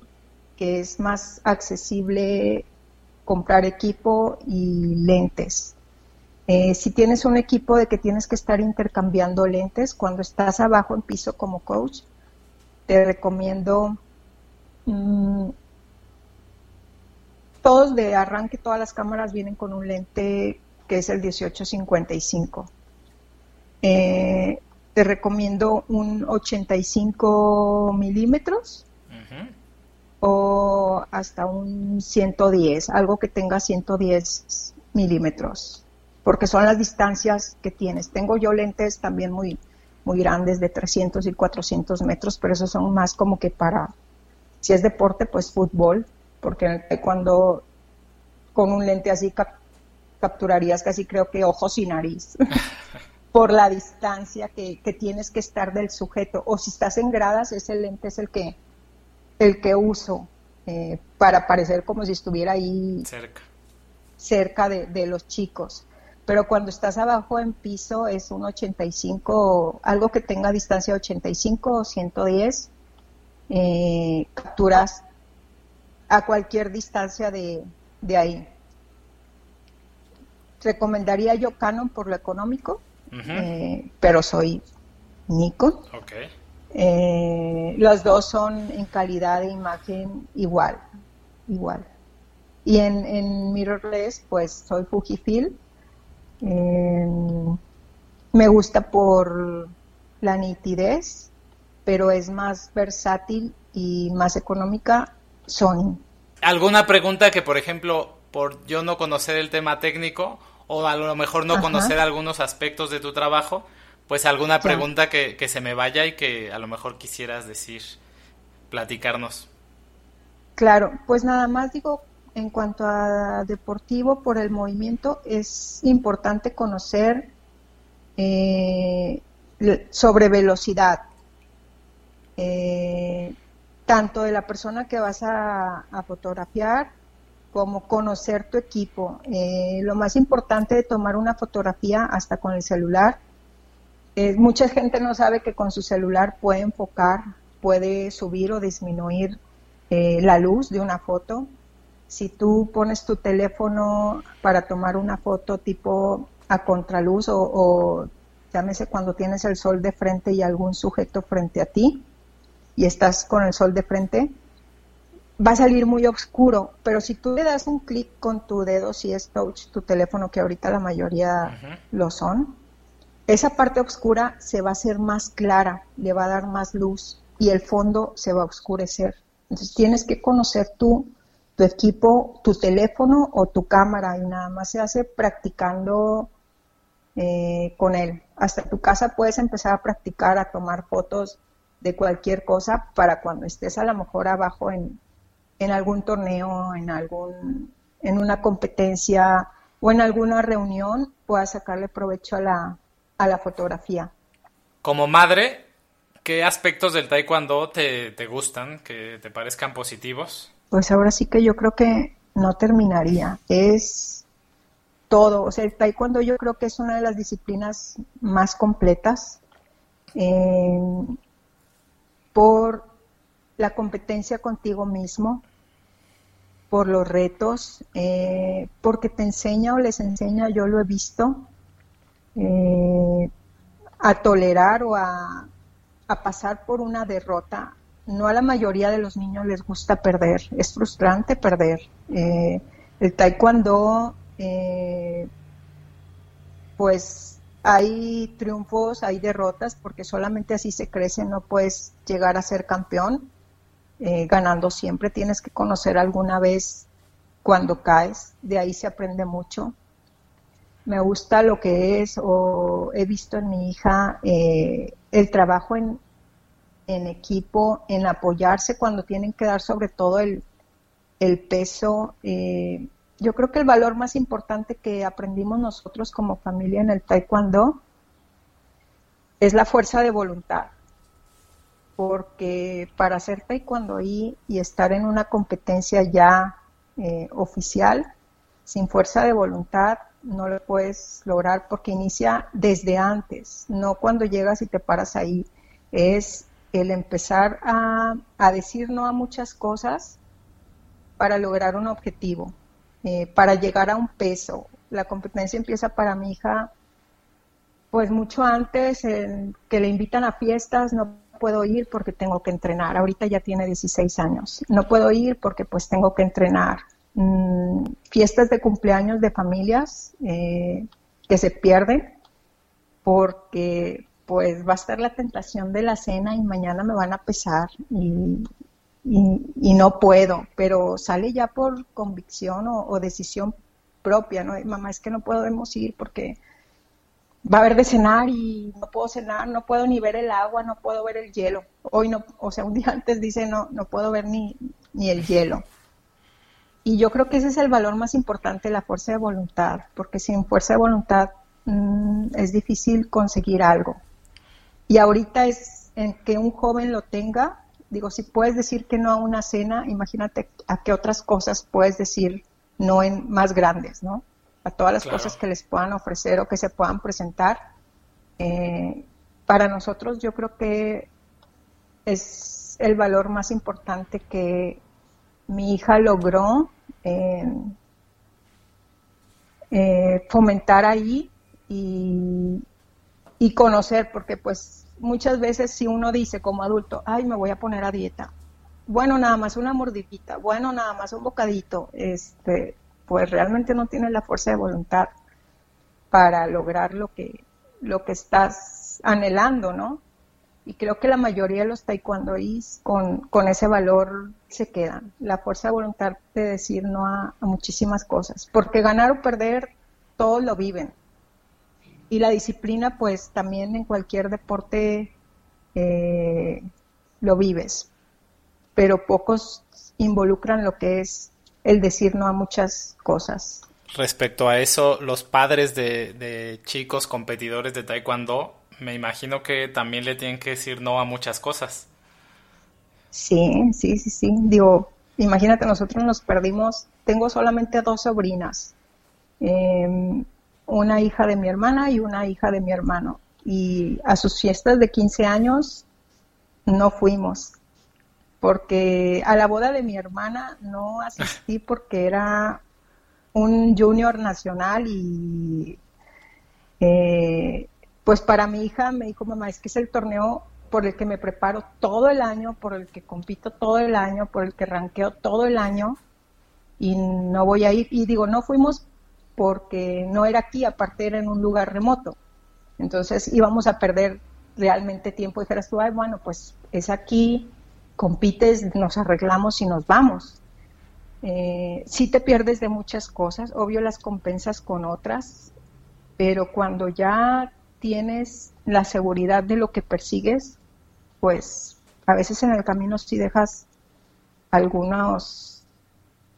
que es más accesible comprar equipo y lentes. Eh, si tienes un equipo de que tienes que estar intercambiando lentes, cuando estás abajo en piso como coach, te recomiendo mm, todos de arranque, todas las cámaras vienen con un lente que es el 1855. Eh, te recomiendo un 85 milímetros o hasta un 110, algo que tenga 110 milímetros, porque son las distancias que tienes. Tengo yo lentes también muy, muy grandes de 300 y 400 metros, pero esos son más como que para, si es deporte, pues fútbol, porque cuando con un lente así capturarías casi creo que ojos y nariz. por la distancia que, que, tienes que estar del sujeto. O si estás en gradas, ese lente es el que, el que uso eh, para parecer como si estuviera ahí cerca, cerca de, los chicos. Pero cuando estás abajo en piso es un 85, algo que tenga distancia 85 o 110, eh, capturas a cualquier distancia de, de ahí. Recomendaría yo Canon por lo económico, eh, pero soy Nikon. Okay. Eh, los dos son en calidad de imagen igual, igual. Y en, en mirrorless, pues soy Fujifilm. Eh, me gusta por la nitidez, pero es más versátil y más económica Sony. ¿Alguna pregunta que, por ejemplo, por yo no conocer el tema técnico o a lo mejor no conocer algunos aspectos de tu trabajo, pues alguna pregunta que, se me vaya y que a lo mejor quisieras decir, platicarnos. Claro, pues nada más digo, en cuanto a deportivo, por el movimiento, es importante conocer eh, sobre velocidad, eh, tanto de la persona que vas a, fotografiar como conocer tu equipo. Eh, lo más importante de tomar una fotografía hasta con el celular eh, mucha gente no sabe que con su celular puede enfocar, puede subir o disminuir eh, la luz de una foto. Si tú pones tu teléfono para tomar una foto tipo a contraluz o, o llámese cuando tienes el sol de frente y algún sujeto frente a ti y estás con el sol de frente, va a salir muy oscuro, pero si tú le das un clic con tu dedo, si es touch tu teléfono, que ahorita la mayoría lo son, esa parte oscura se va a hacer más clara, le va a dar más luz y el fondo se va a oscurecer. Entonces tienes que conocer tú, tu equipo, tu teléfono o tu cámara y nada más se hace practicando eh, con él. Hasta tu casa puedes empezar a practicar, a tomar fotos de cualquier cosa para cuando estés a lo mejor abajo en, en algún torneo, en algún, en una competencia o en alguna reunión, puedas sacarle provecho a la, a la fotografía. Como madre, ¿qué aspectos del taekwondo te, te gustan, que te parezcan positivos? Pues ahora sí que yo creo que no terminaría. Es todo. O sea, el taekwondo yo creo que es una de las disciplinas más completas eh, por la competencia contigo mismo, por los retos, eh, porque te enseña o les enseña, yo lo he visto, eh, a tolerar o a, pasar por una derrota. No a la mayoría de los niños les gusta perder, es frustrante perder. Eh, el taekwondo, eh, pues hay triunfos, hay derrotas, porque solamente así se crece, no puedes llegar a ser campeón ganando siempre, tienes que conocer alguna vez cuando caes, de ahí se aprende mucho me gusta lo que es o he visto en mi hija eh, el trabajo en, en, equipo, en apoyarse cuando tienen que dar sobre todo el, peso. Eh, yo creo que el valor más importante que aprendimos nosotros como familia en el taekwondo es la fuerza de voluntad. porque para hacer taekwondo y, y estar en una competencia ya eh, oficial, sin fuerza de voluntad, no lo puedes lograr porque inicia desde antes, no cuando llegas y te paras ahí. Es el empezar a, decir no a muchas cosas para lograr un objetivo, eh, para llegar a un peso. La competencia empieza para mi hija pues mucho antes, en que le invitan a fiestas, no puedo ir porque tengo que entrenar. Ahorita ya tiene 16 años. No puedo ir porque pues tengo que entrenar. Mm, fiestas de cumpleaños de familias eh, que se pierden porque pues va a estar la tentación de la cena y mañana me van a pesar y, y, no puedo, pero sale ya por convicción o, decisión propia, ¿no? Mamá, es que no podemos ir porque va a haber de cenar y no puedo cenar, no puedo ni ver el agua, no puedo ver el hielo. Hoy no, o sea, un día antes dice no, no puedo ver ni, ni el hielo. Y yo creo que ese es el valor más importante, la fuerza de voluntad, porque sin fuerza de voluntad mm, es difícil conseguir algo. Y ahorita es en que un joven lo tenga, digo, si puedes decir que no a una cena, imagínate a qué otras cosas puedes decir no en más grandes, ¿no? A todas las cosas que les puedan ofrecer o que se puedan presentar. Eh, para nosotros yo creo que es el valor más importante que mi hija logró eh, eh, fomentar ahí y, conocer, porque pues muchas veces si uno dice como adulto, ay, me voy a poner a dieta, bueno, nada más una mordidita, bueno, nada más un bocadito, este, pues realmente no tienes la fuerza de voluntad para lograr lo que, lo que estás anhelando, ¿no? Y creo que la mayoría de los taekwondoís con, con ese valor se quedan, la fuerza de voluntad de decir no a muchísimas cosas, porque ganar o perder todos lo viven, y la disciplina, pues también en cualquier deporte eh, lo vives, pero pocos involucran lo que es el decir no a muchas cosas. Respecto a eso, los padres de, chicos competidores de Taekwondo, me imagino que también le tienen que decir no a muchas cosas. Sí, sí, sí, sí. Digo, imagínate, nosotros nos perdimos, tengo solamente dos sobrinas. Eh, una hija de mi hermana y una hija de mi hermano. Y a sus fiestas de 15 años no fuimos, porque a la boda de mi hermana no asistí porque era un junior nacional y eh, pues para mi hija me dijo mamá es que es el torneo por el que me preparo todo el año, por el que compito todo el año, por el que ranqueo todo el año y no voy a ir. Y digo, no fuimos porque no era aquí, aparte era en un lugar remoto. Entonces íbamos a perder realmente tiempo. Dijeras tú, ay, bueno, pues es aquí, compites, nos arreglamos y nos vamos. Eh, sí te pierdes de muchas cosas, obvio las compensas con otras, pero cuando ya tienes la seguridad de lo que persigues, pues a veces en el camino sí dejas algunos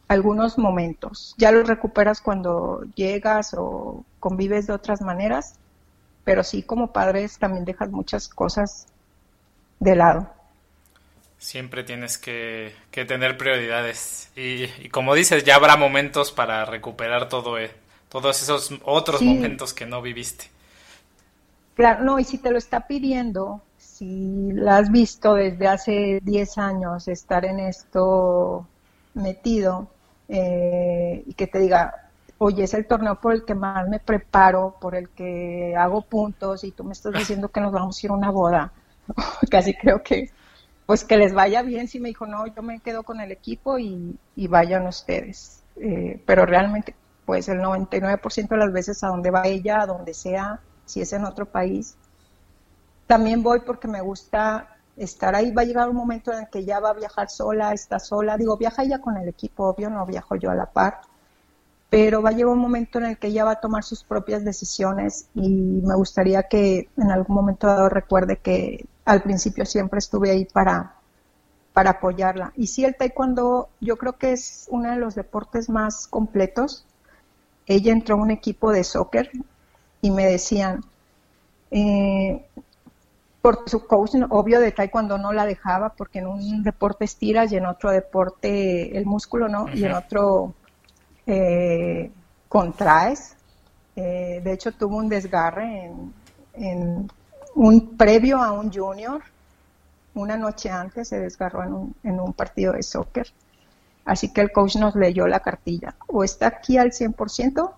algunos momentos. Ya los recuperas cuando llegas o convives de otras maneras, pero sí como padres también dejas muchas cosas de lado. Siempre tienes que, tener prioridades y, como dices, ya habrá momentos para recuperar todo, eh, todos esos otros momentos que no viviste. Claro, no, y si te lo está pidiendo, si la has visto desde hace 10 años estar en esto metido, eh, y que te diga, oye, es el torneo por el que más me preparo, por el que hago puntos y tú me estás diciendo que nos vamos a ir a una boda. Casi creo que, pues que les vaya bien. Si me dijo, no, yo me quedo con el equipo y, vayan ustedes. Eh, pero realmente, pues el 99% de las veces a donde va ella, a donde sea, si es en otro país, también voy porque me gusta estar ahí. Va a llegar un momento en el que ya va a viajar sola, está sola. Digo, viaja ella con el equipo, obvio, no viajo yo a la par. Pero va a llegar un momento en el que ella va a tomar sus propias decisiones y me gustaría que en algún momento dado recuerde que al principio siempre estuve ahí para, para apoyarla. Y sí, el taekwondo yo creo que es uno de los deportes más completos. Ella entró a un equipo de soccer y me decían, eh, porque su coach, obvio, de taekwondo no la dejaba, porque en un deporte estiras y en otro deporte el músculo, ¿no? Y en otro eh, contraes. Eh, de hecho, tuvo un desgarre en, un previo a un junior. Una noche antes se desgarró en un, en un partido de soccer. Así que el coach nos leyó la cartilla. O está aquí al 100%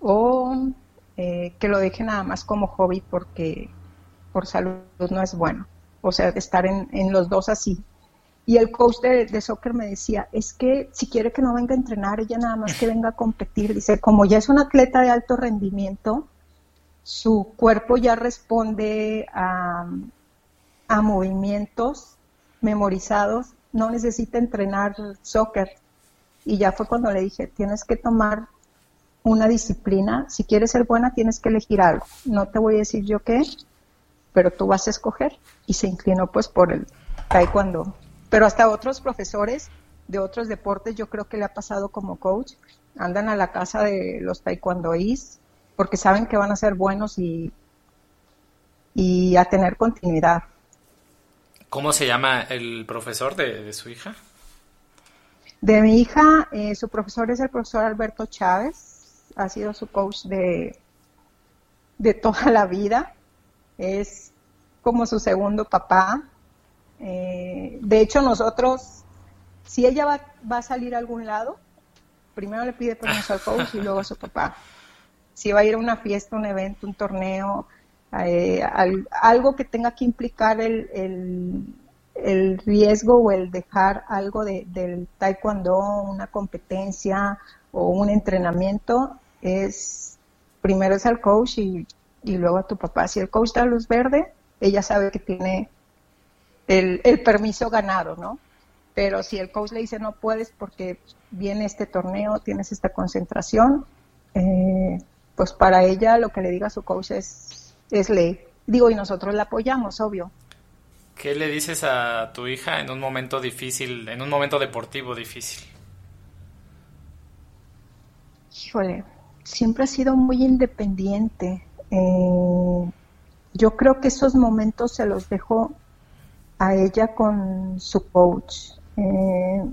o eh, que lo deje nada más como hobby porque por salud no es bueno. O sea, estar en, los dos así. Y el coach de, soccer me decía, es que si quiere que no venga a entrenar, ella nada más que venga a competir. Dice, como ya es un atleta de alto rendimiento, su cuerpo ya responde a, a movimientos memorizados, no necesita entrenar soccer. Y ya fue cuando le dije, tienes que tomar una disciplina, si quieres ser buena tienes que elegir algo. No te voy a decir yo qué, pero tú vas a escoger. Y se inclinó pues por el taekwondo. Pero hasta otros profesores de otros deportes yo creo que le ha pasado como coach. Andan a la casa de los taekwondoís porque saben que van a ser buenos y, y a tener continuidad. ¿Cómo se llama el profesor de, su hija? De mi hija, eh, su profesor es el profesor Alberto Chávez, ha sido su coach de, de toda la vida es como su segundo papá. Eh, de hecho, nosotros, si ella va, va, a salir a algún lado, primero le pide permiso al coach y luego a su papá. Si va a ir a una fiesta, un evento, un torneo, eh, algo que tenga que implicar el, el, riesgo o el dejar algo de, del taekwondo, una competencia o un entrenamiento, es primero es al coach y y luego a tu papá. Si el coach da luz verde, ella sabe que tiene el, permiso ganado, ¿no? Pero si el coach le dice no puedes porque viene este torneo, tienes esta concentración, eh, pues para ella lo que le diga a su coach es, es ley. Digo, y nosotros la apoyamos, obvio. ¿Qué le dices a tu hija en un momento difícil, en un momento deportivo difícil? Híjole, siempre ha sido muy independiente. Eh, yo creo que esos momentos se los dejó a ella con su coach. Eh,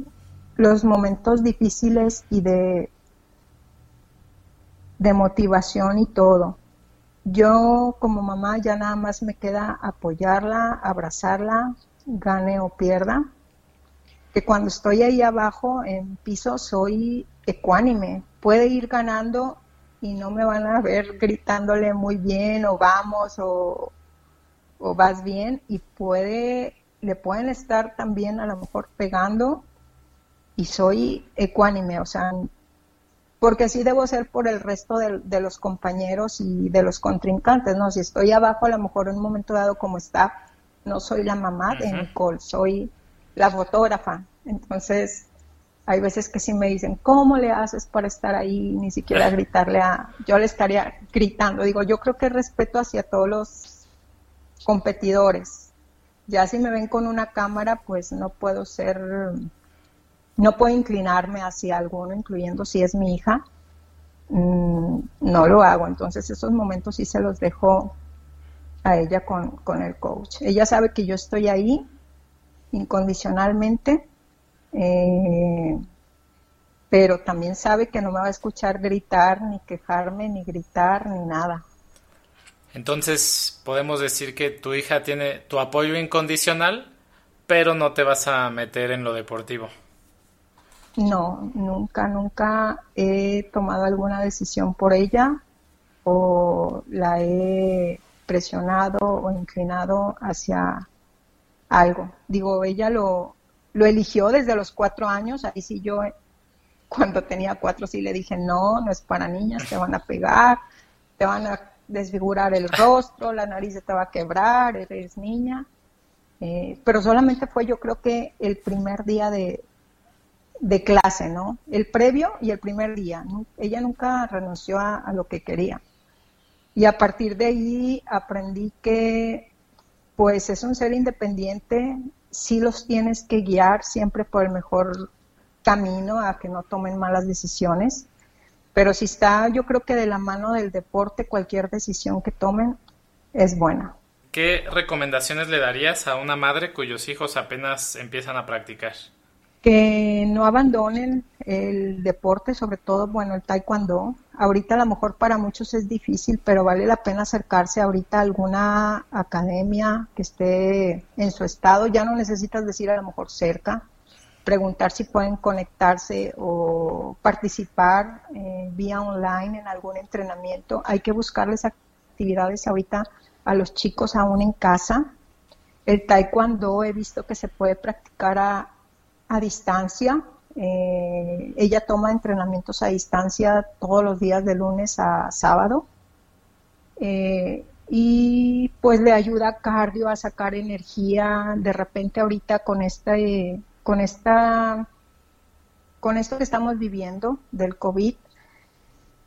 los momentos difíciles y de, de motivación y todo. Yo como mamá ya nada más me queda apoyarla, abrazarla, gane o pierda. Que cuando estoy ahí abajo en piso soy ecuánime. Puede ir ganando y no me van a ver gritándole muy bien o vamos o, vas bien y puede, le pueden estar también a lo mejor pegando y soy ecuánime, o sea, porque así debo ser por el resto de, los compañeros y de los contrincantes, ¿no? Si estoy abajo a lo mejor en un momento dado como está, no soy la mamá de Nicole, soy la fotógrafa. Entonces, hay veces que sí me dicen, ¿cómo le haces para estar ahí? Ni siquiera gritarle a... Yo le estaría gritando. Digo, yo creo que respeto hacia todos los competidores. Ya si me ven con una cámara, pues no puedo ser... No puedo inclinarme hacia alguno, incluyendo si es mi hija. Mm, no lo hago. Entonces esos momentos sí se los dejo a ella con, con el coach. Ella sabe que yo estoy ahí incondicionalmente eh, pero también sabe que no me va a escuchar gritar, ni quejarme, ni gritar, ni nada. Entonces, podemos decir que tu hija tiene tu apoyo incondicional, pero no te vas a meter en lo deportivo. No, nunca, nunca he tomado alguna decisión por ella o la he presionado o inclinado hacia algo. Digo, ella lo, lo eligió desde los cuatro años, ahí sí yo cuando tenía cuatro sí le dije, no, no es para niñas, te van a pegar, te van a desfigurar el rostro, la nariz te va a quebrar, eres niña. Eh, pero solamente fue yo creo que el primer día de, de, clase, ¿no? El previo y el primer día. Ella nunca renunció a, a lo que quería. Y a partir de ahí aprendí que pues es un ser independiente, sí los tienes que guiar siempre por el mejor camino a que no tomen malas decisiones. Pero si está, yo creo que de la mano del deporte, cualquier decisión que tomen es buena. ¿qué recomendaciones le darías a una madre cuyos hijos apenas empiezan a practicar? Que no abandonen el deporte, sobre todo, bueno, el taekwondo. Ahorita a lo mejor para muchos es difícil, pero vale la pena acercarse ahorita a alguna academia que esté en su estado. Ya no necesitas decir a lo mejor cerca, preguntar si pueden conectarse o participar eh, vía online en algún entrenamiento. Hay que buscarles actividades ahorita a los chicos aún en casa. El taekwondo he visto que se puede practicar a, a distancia. Eh, ella toma entrenamientos a distancia todos los días de lunes a sábado. Eh, y pues le ayuda a cardio, a sacar energía. De repente ahorita con este, con esta, con esto que estamos viviendo del COVID,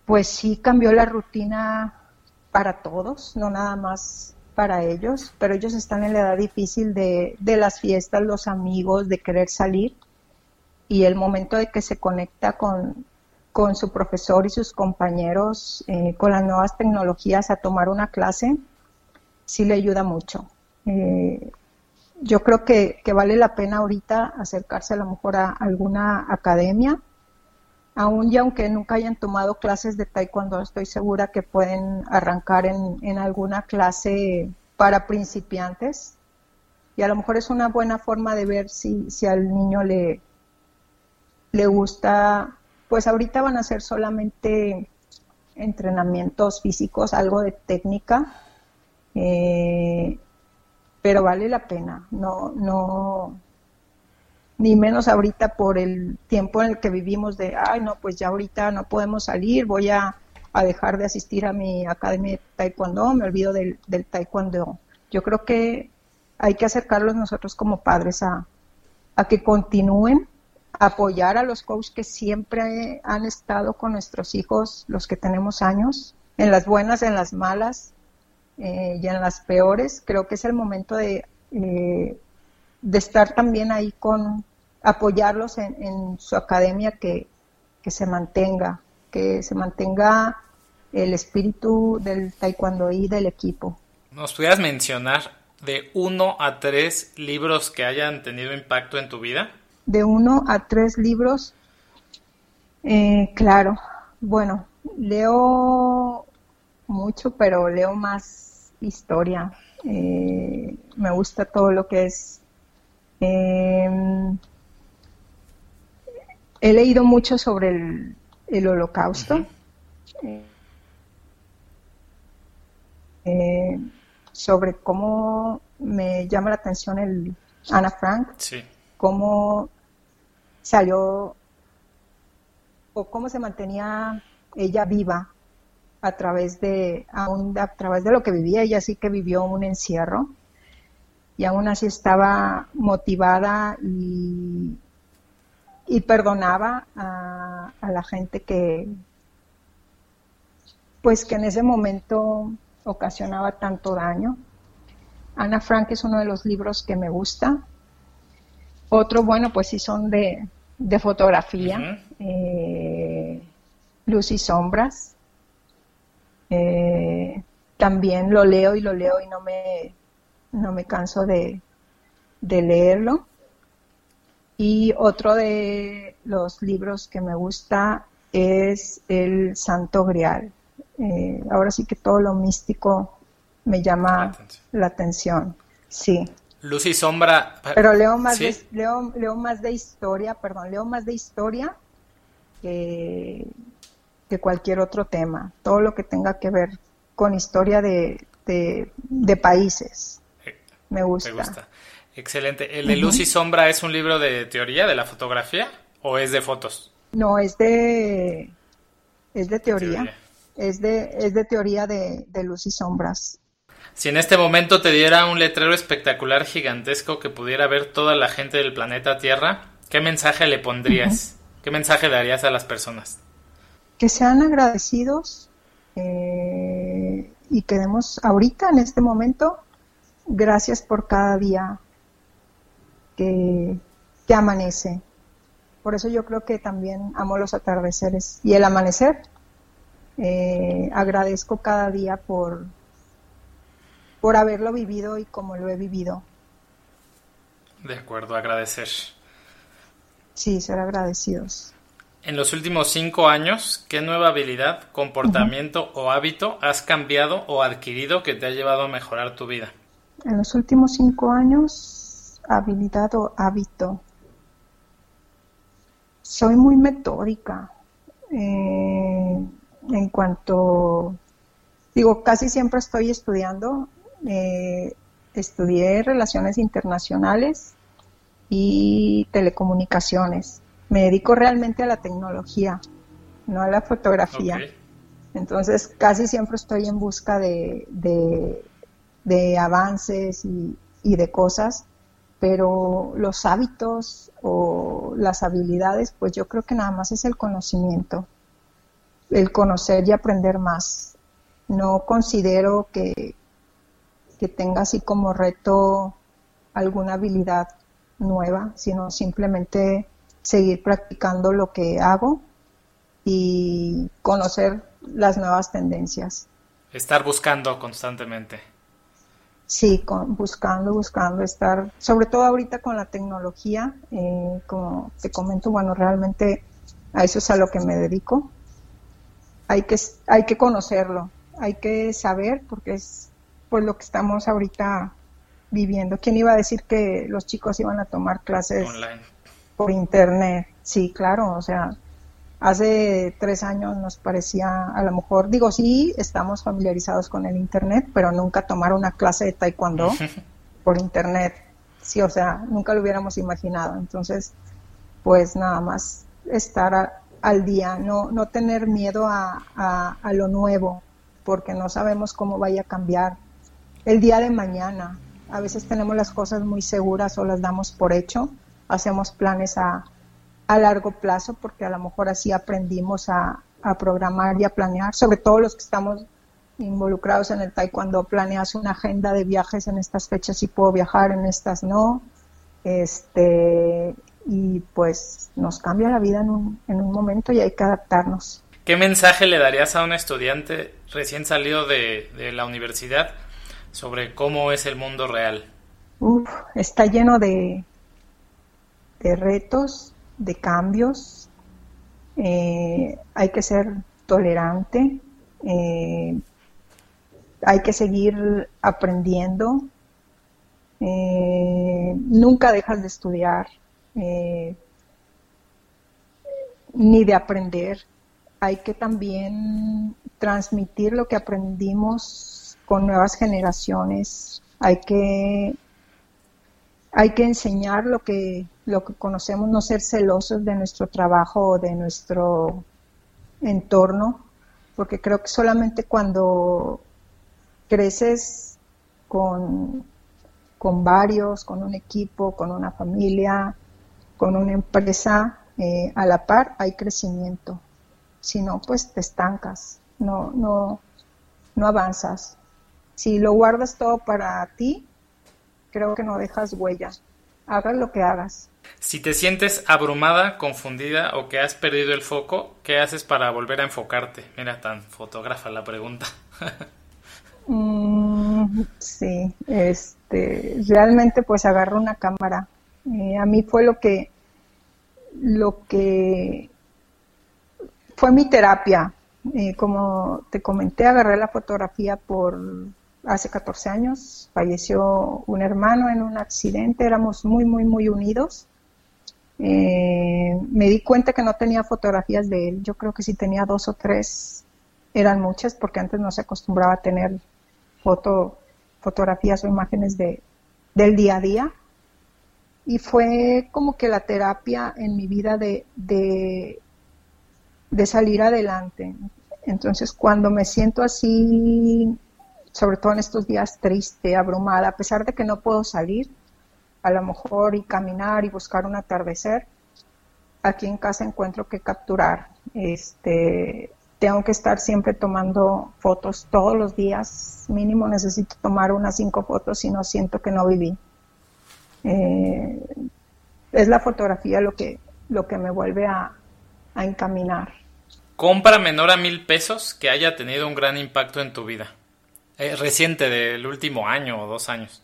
pues sí cambió la rutina para todos, no nada más para ellos, pero ellos están en la edad difícil de, de las fiestas, los amigos, de querer salir y el momento de que se conecta con, con su profesor y sus compañeros eh, con las nuevas tecnologías a tomar una clase, sí le ayuda mucho. Eh, yo creo que, que, vale la pena ahorita acercarse a lo mejor a alguna academia, aún y aunque nunca hayan tomado clases de taekwondo, estoy segura que pueden arrancar en, en alguna clase para principiantes. Y a lo mejor es una buena forma de ver si, si al niño le, le gusta, pues ahorita van a ser solamente entrenamientos físicos, algo de técnica, eh, pero vale la pena, no, no, ni menos ahorita por el tiempo en el que vivimos de, ay, no, pues ya ahorita no podemos salir, voy a, dejar de asistir a mi academia de taekwondo, me olvido del, del taekwondo. Yo creo que hay que acercarlos nosotros como padres a, a que continúen apoyar a los coaches que siempre han estado con nuestros hijos, los que tenemos años, en las buenas, en las malas eh, y en las peores. Creo que es el momento de, eh, de estar también ahí con, apoyarlos en, su academia que, que, se mantenga, que se mantenga el espíritu del taekwondo y del equipo. ¿Nos pudieras mencionar de uno a tres libros que hayan tenido impacto en tu vida? de uno a tres libros. Eh, claro, bueno, leo mucho, pero leo más historia. Eh, me gusta todo lo que es... Em, he leído mucho sobre el, holocausto. Eh, sobre cómo me llama la atención el Ana Frank, sí. cómo salió o cómo se mantenía ella viva a través de aún a través de lo que vivía ella sí que vivió un encierro y aún así estaba motivada y, y perdonaba a, a, la gente que pues que en ese momento ocasionaba tanto daño. Ana Frank es uno de los libros que me gusta. Otro, bueno, pues sí son de, de fotografía, eh, luz y sombras. Eh, también lo leo y lo leo y no me, no me canso de, de leerlo. Y otro de los libros que me gusta es El Santo Grial. Eh, ahora sí que todo lo místico me llama la atención. Sí. Luz y sombra. Pero leo más, de, leo, leo más de historia, perdón, leo más de historia que, que cualquier otro tema. Todo lo que tenga que ver con historia de, de, países. Eh, me gusta. gusta. Excelente. ¿El de Luz y Sombra es un libro de teoría de la fotografía o es de fotos? No, es de, es de teoría. Es, de, es de teoría de, de luz y sombras. Si en este momento te diera un letrero espectacular gigantesco que pudiera ver toda la gente del planeta Tierra, ¿qué mensaje le pondrías? ¿Qué mensaje darías a las personas? Que sean agradecidos eh, y que demos ahorita, en este momento, gracias por cada día que, que amanece. Por eso yo creo que también amo los atardeceres y el amanecer. Eh, agradezco cada día por, por haberlo vivido y como lo he vivido. De acuerdo, agradecer. Sí, ser agradecidos. En los últimos cinco años, ¿qué nueva habilidad, comportamiento o hábito has cambiado o adquirido que te ha llevado a mejorar tu vida? En los últimos cinco años, habilidad o hábito. Soy muy metódica. Eh, en cuanto, digo, casi siempre estoy estudiando. Eh, estudié relaciones internacionales y telecomunicaciones. Me dedico realmente a la tecnología, no a la fotografía. Entonces, casi siempre estoy en busca de, de, avances y, y, de cosas, pero los hábitos o las habilidades, pues yo creo que nada más es el conocimiento, el conocer y aprender más. No considero que, que tenga así como reto alguna habilidad nueva, sino simplemente seguir practicando lo que hago y conocer las nuevas tendencias. Estar buscando constantemente. Sí, buscando, buscando, estar, sobre todo ahorita con la tecnología, eh, como te comento, bueno, realmente a eso es a lo que me dedico. Hay que, hay que conocerlo, hay que saber, porque es pues lo que estamos ahorita viviendo. ¿Quién iba a decir que los chicos iban a tomar clases por internet? Sí, claro, o sea, hace tres años nos parecía, a lo mejor, digo, sí, estamos familiarizados con el internet, pero nunca tomar una clase de taekwondo por internet. Sí, o sea, nunca lo hubiéramos imaginado. Entonces, pues nada más estar al día, no, no tener miedo a, a lo nuevo, porque no sabemos cómo vaya a cambiar el día de mañana. A veces tenemos las cosas muy seguras o las damos por hecho, hacemos planes a, a largo plazo porque a lo mejor así aprendimos a, a programar y a planear, sobre todo los que estamos involucrados en el taekwondo, planeas una agenda de viajes en estas fechas y puedo viajar, en estas no. Este, y pues nos cambia la vida en un, en un momento y hay que adaptarnos. ¿Qué mensaje le darías a un estudiante recién salido de, de la universidad sobre cómo es el mundo real? está lleno de, de retos, de cambios. Eh, hay que ser tolerante. Eh, hay que seguir aprendiendo. Eh, nunca dejas de estudiar ni de aprender. Hay que también transmitir lo que aprendimos con nuevas generaciones. Hay que, hay que enseñar lo que, lo que conocemos, no ser celosos de nuestro trabajo o de nuestro entorno, porque creo que solamente cuando creces con, con varios, con un equipo, con una familia, con una empresa eh, a la par, hay crecimiento. Si no, pues te estancas, no, no, no avanzas. Si lo guardas todo para ti, creo que no dejas huellas. Hagas lo que hagas. Si te sientes abrumada, confundida o que has perdido el foco, ¿qué haces para volver a enfocarte? Mira, tan fotógrafa la pregunta. Mm, sí, este, realmente pues agarro una cámara. Eh, a mí fue lo que, lo que fue mi terapia. Eh, como te comenté, agarré la fotografía por hace 14 años, falleció un hermano en un accidente, éramos muy, muy, muy unidos. Eh, me di cuenta que no tenía fotografías de él, yo creo que si tenía dos o tres eran muchas porque antes no se acostumbraba a tener foto, fotografías o imágenes de, del día a día. Y fue como que la terapia en mi vida de, de, de salir adelante. Entonces cuando me siento así sobre todo en estos días triste, abrumada, a pesar de que no puedo salir, a lo mejor y caminar y buscar un atardecer, aquí en casa encuentro que capturar. Este, tengo que estar siempre tomando fotos todos los días, mínimo necesito tomar unas cinco fotos si no siento que no viví. Eh, es la fotografía lo que, lo que me vuelve a, a encaminar. Compra menor a mil pesos que haya tenido un gran impacto en tu vida. Eh, reciente, del último año o dos años.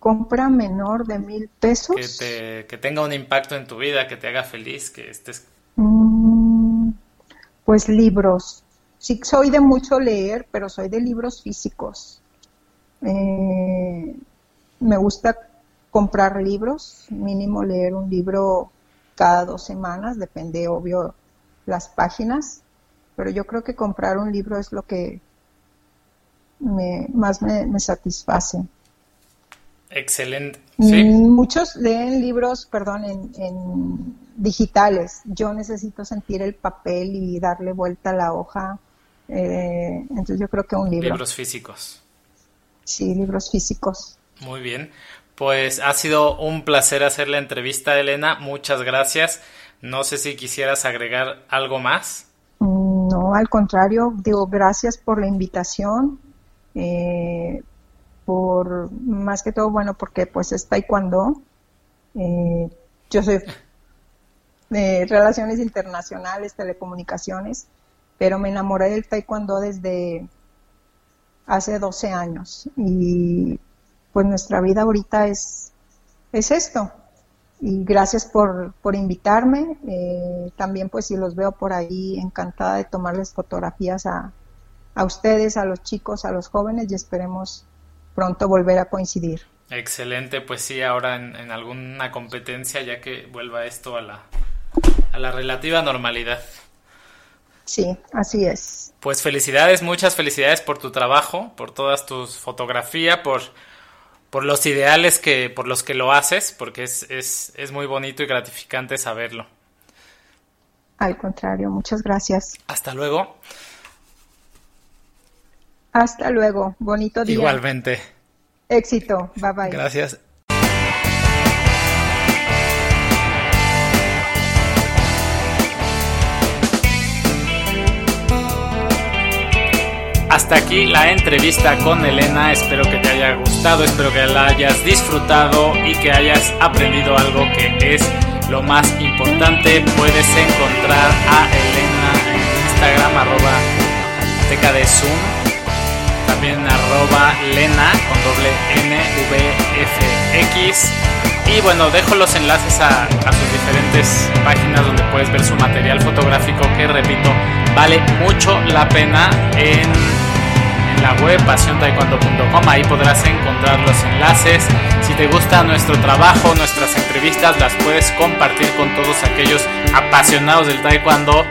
Compra menor de mil pesos. Que, te, que tenga un impacto en tu vida, que te haga feliz, que estés... Mm, pues libros. Sí, soy de mucho leer, pero soy de libros físicos. Eh, me gusta comprar libros, mínimo leer un libro cada dos semanas, depende obvio las páginas, pero yo creo que comprar un libro es lo que me, más me, satisface. Excelente. Muchos leen libros, perdón, en, digitales. Yo necesito sentir el papel y darle vuelta a la hoja. Eh, entonces yo creo que un libro. Libros físicos. Sí, libros físicos. Muy bien. Pues ha sido un placer hacer la entrevista, Elena. Muchas gracias. No sé si quisieras agregar algo más. Mm, no, al contrario, digo gracias por la invitación. Eh, por más que todo, bueno, porque pues es taekwondo. Eh, yo soy de relaciones internacionales, telecomunicaciones, pero me enamoré del taekwondo desde hace 12 años y pues nuestra vida ahorita es, es esto. Y gracias por, por invitarme. Eh, también pues si los veo por ahí, encantada de tomarles fotografías a, a ustedes, a los chicos, a los jóvenes y esperemos pronto volver a coincidir. Excelente, pues sí, ahora en, en alguna competencia ya que vuelva esto a la, a la relativa normalidad. Sí, así es. Pues felicidades, muchas felicidades por tu trabajo, por todas tus fotografías, por, por los ideales que, por los que lo haces, porque es, es, es muy bonito y gratificante saberlo. Al contrario, muchas gracias. Hasta luego. Hasta luego, bonito día. Igualmente. Éxito, bye bye. Gracias. Hasta aquí la entrevista con Elena, espero que te haya gustado, espero que la hayas disfrutado y que hayas aprendido algo que es lo más importante. Puedes encontrar a Elena en Instagram arroba teca de Zoom, también arroba Lena con doble N V F X y bueno, dejo los enlaces a, a sus diferentes páginas donde puedes ver su material fotográfico que repito vale mucho la pena en la web pasiontaekwondo.com. Ahí podrás encontrar los enlaces. Si te gusta nuestro trabajo, nuestras entrevistas, las puedes compartir con todos aquellos apasionados del taekwondo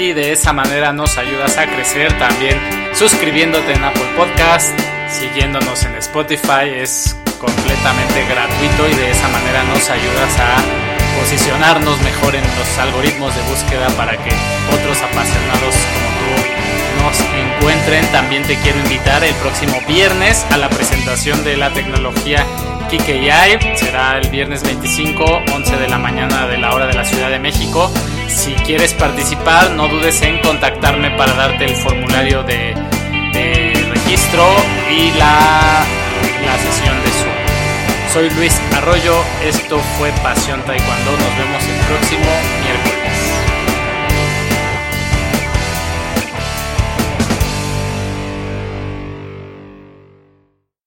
y de esa manera nos ayudas a crecer también suscribiéndote en Apple Podcast, siguiéndonos en Spotify, es completamente gratuito y de esa manera nos ayudas a posicionarnos mejor en los algoritmos de búsqueda para que otros apasionados como tú nos encuentren. También te quiero invitar el próximo viernes a la presentación de la tecnología KKI. Será el viernes 25, 11 de la mañana de la hora de la Ciudad de México. Si quieres participar, no dudes en contactarme para darte el formulario de, registro y la, la sesión de Zoom. Soy Luis Arroyo, esto fue Pasión Taekwondo, nos vemos el próximo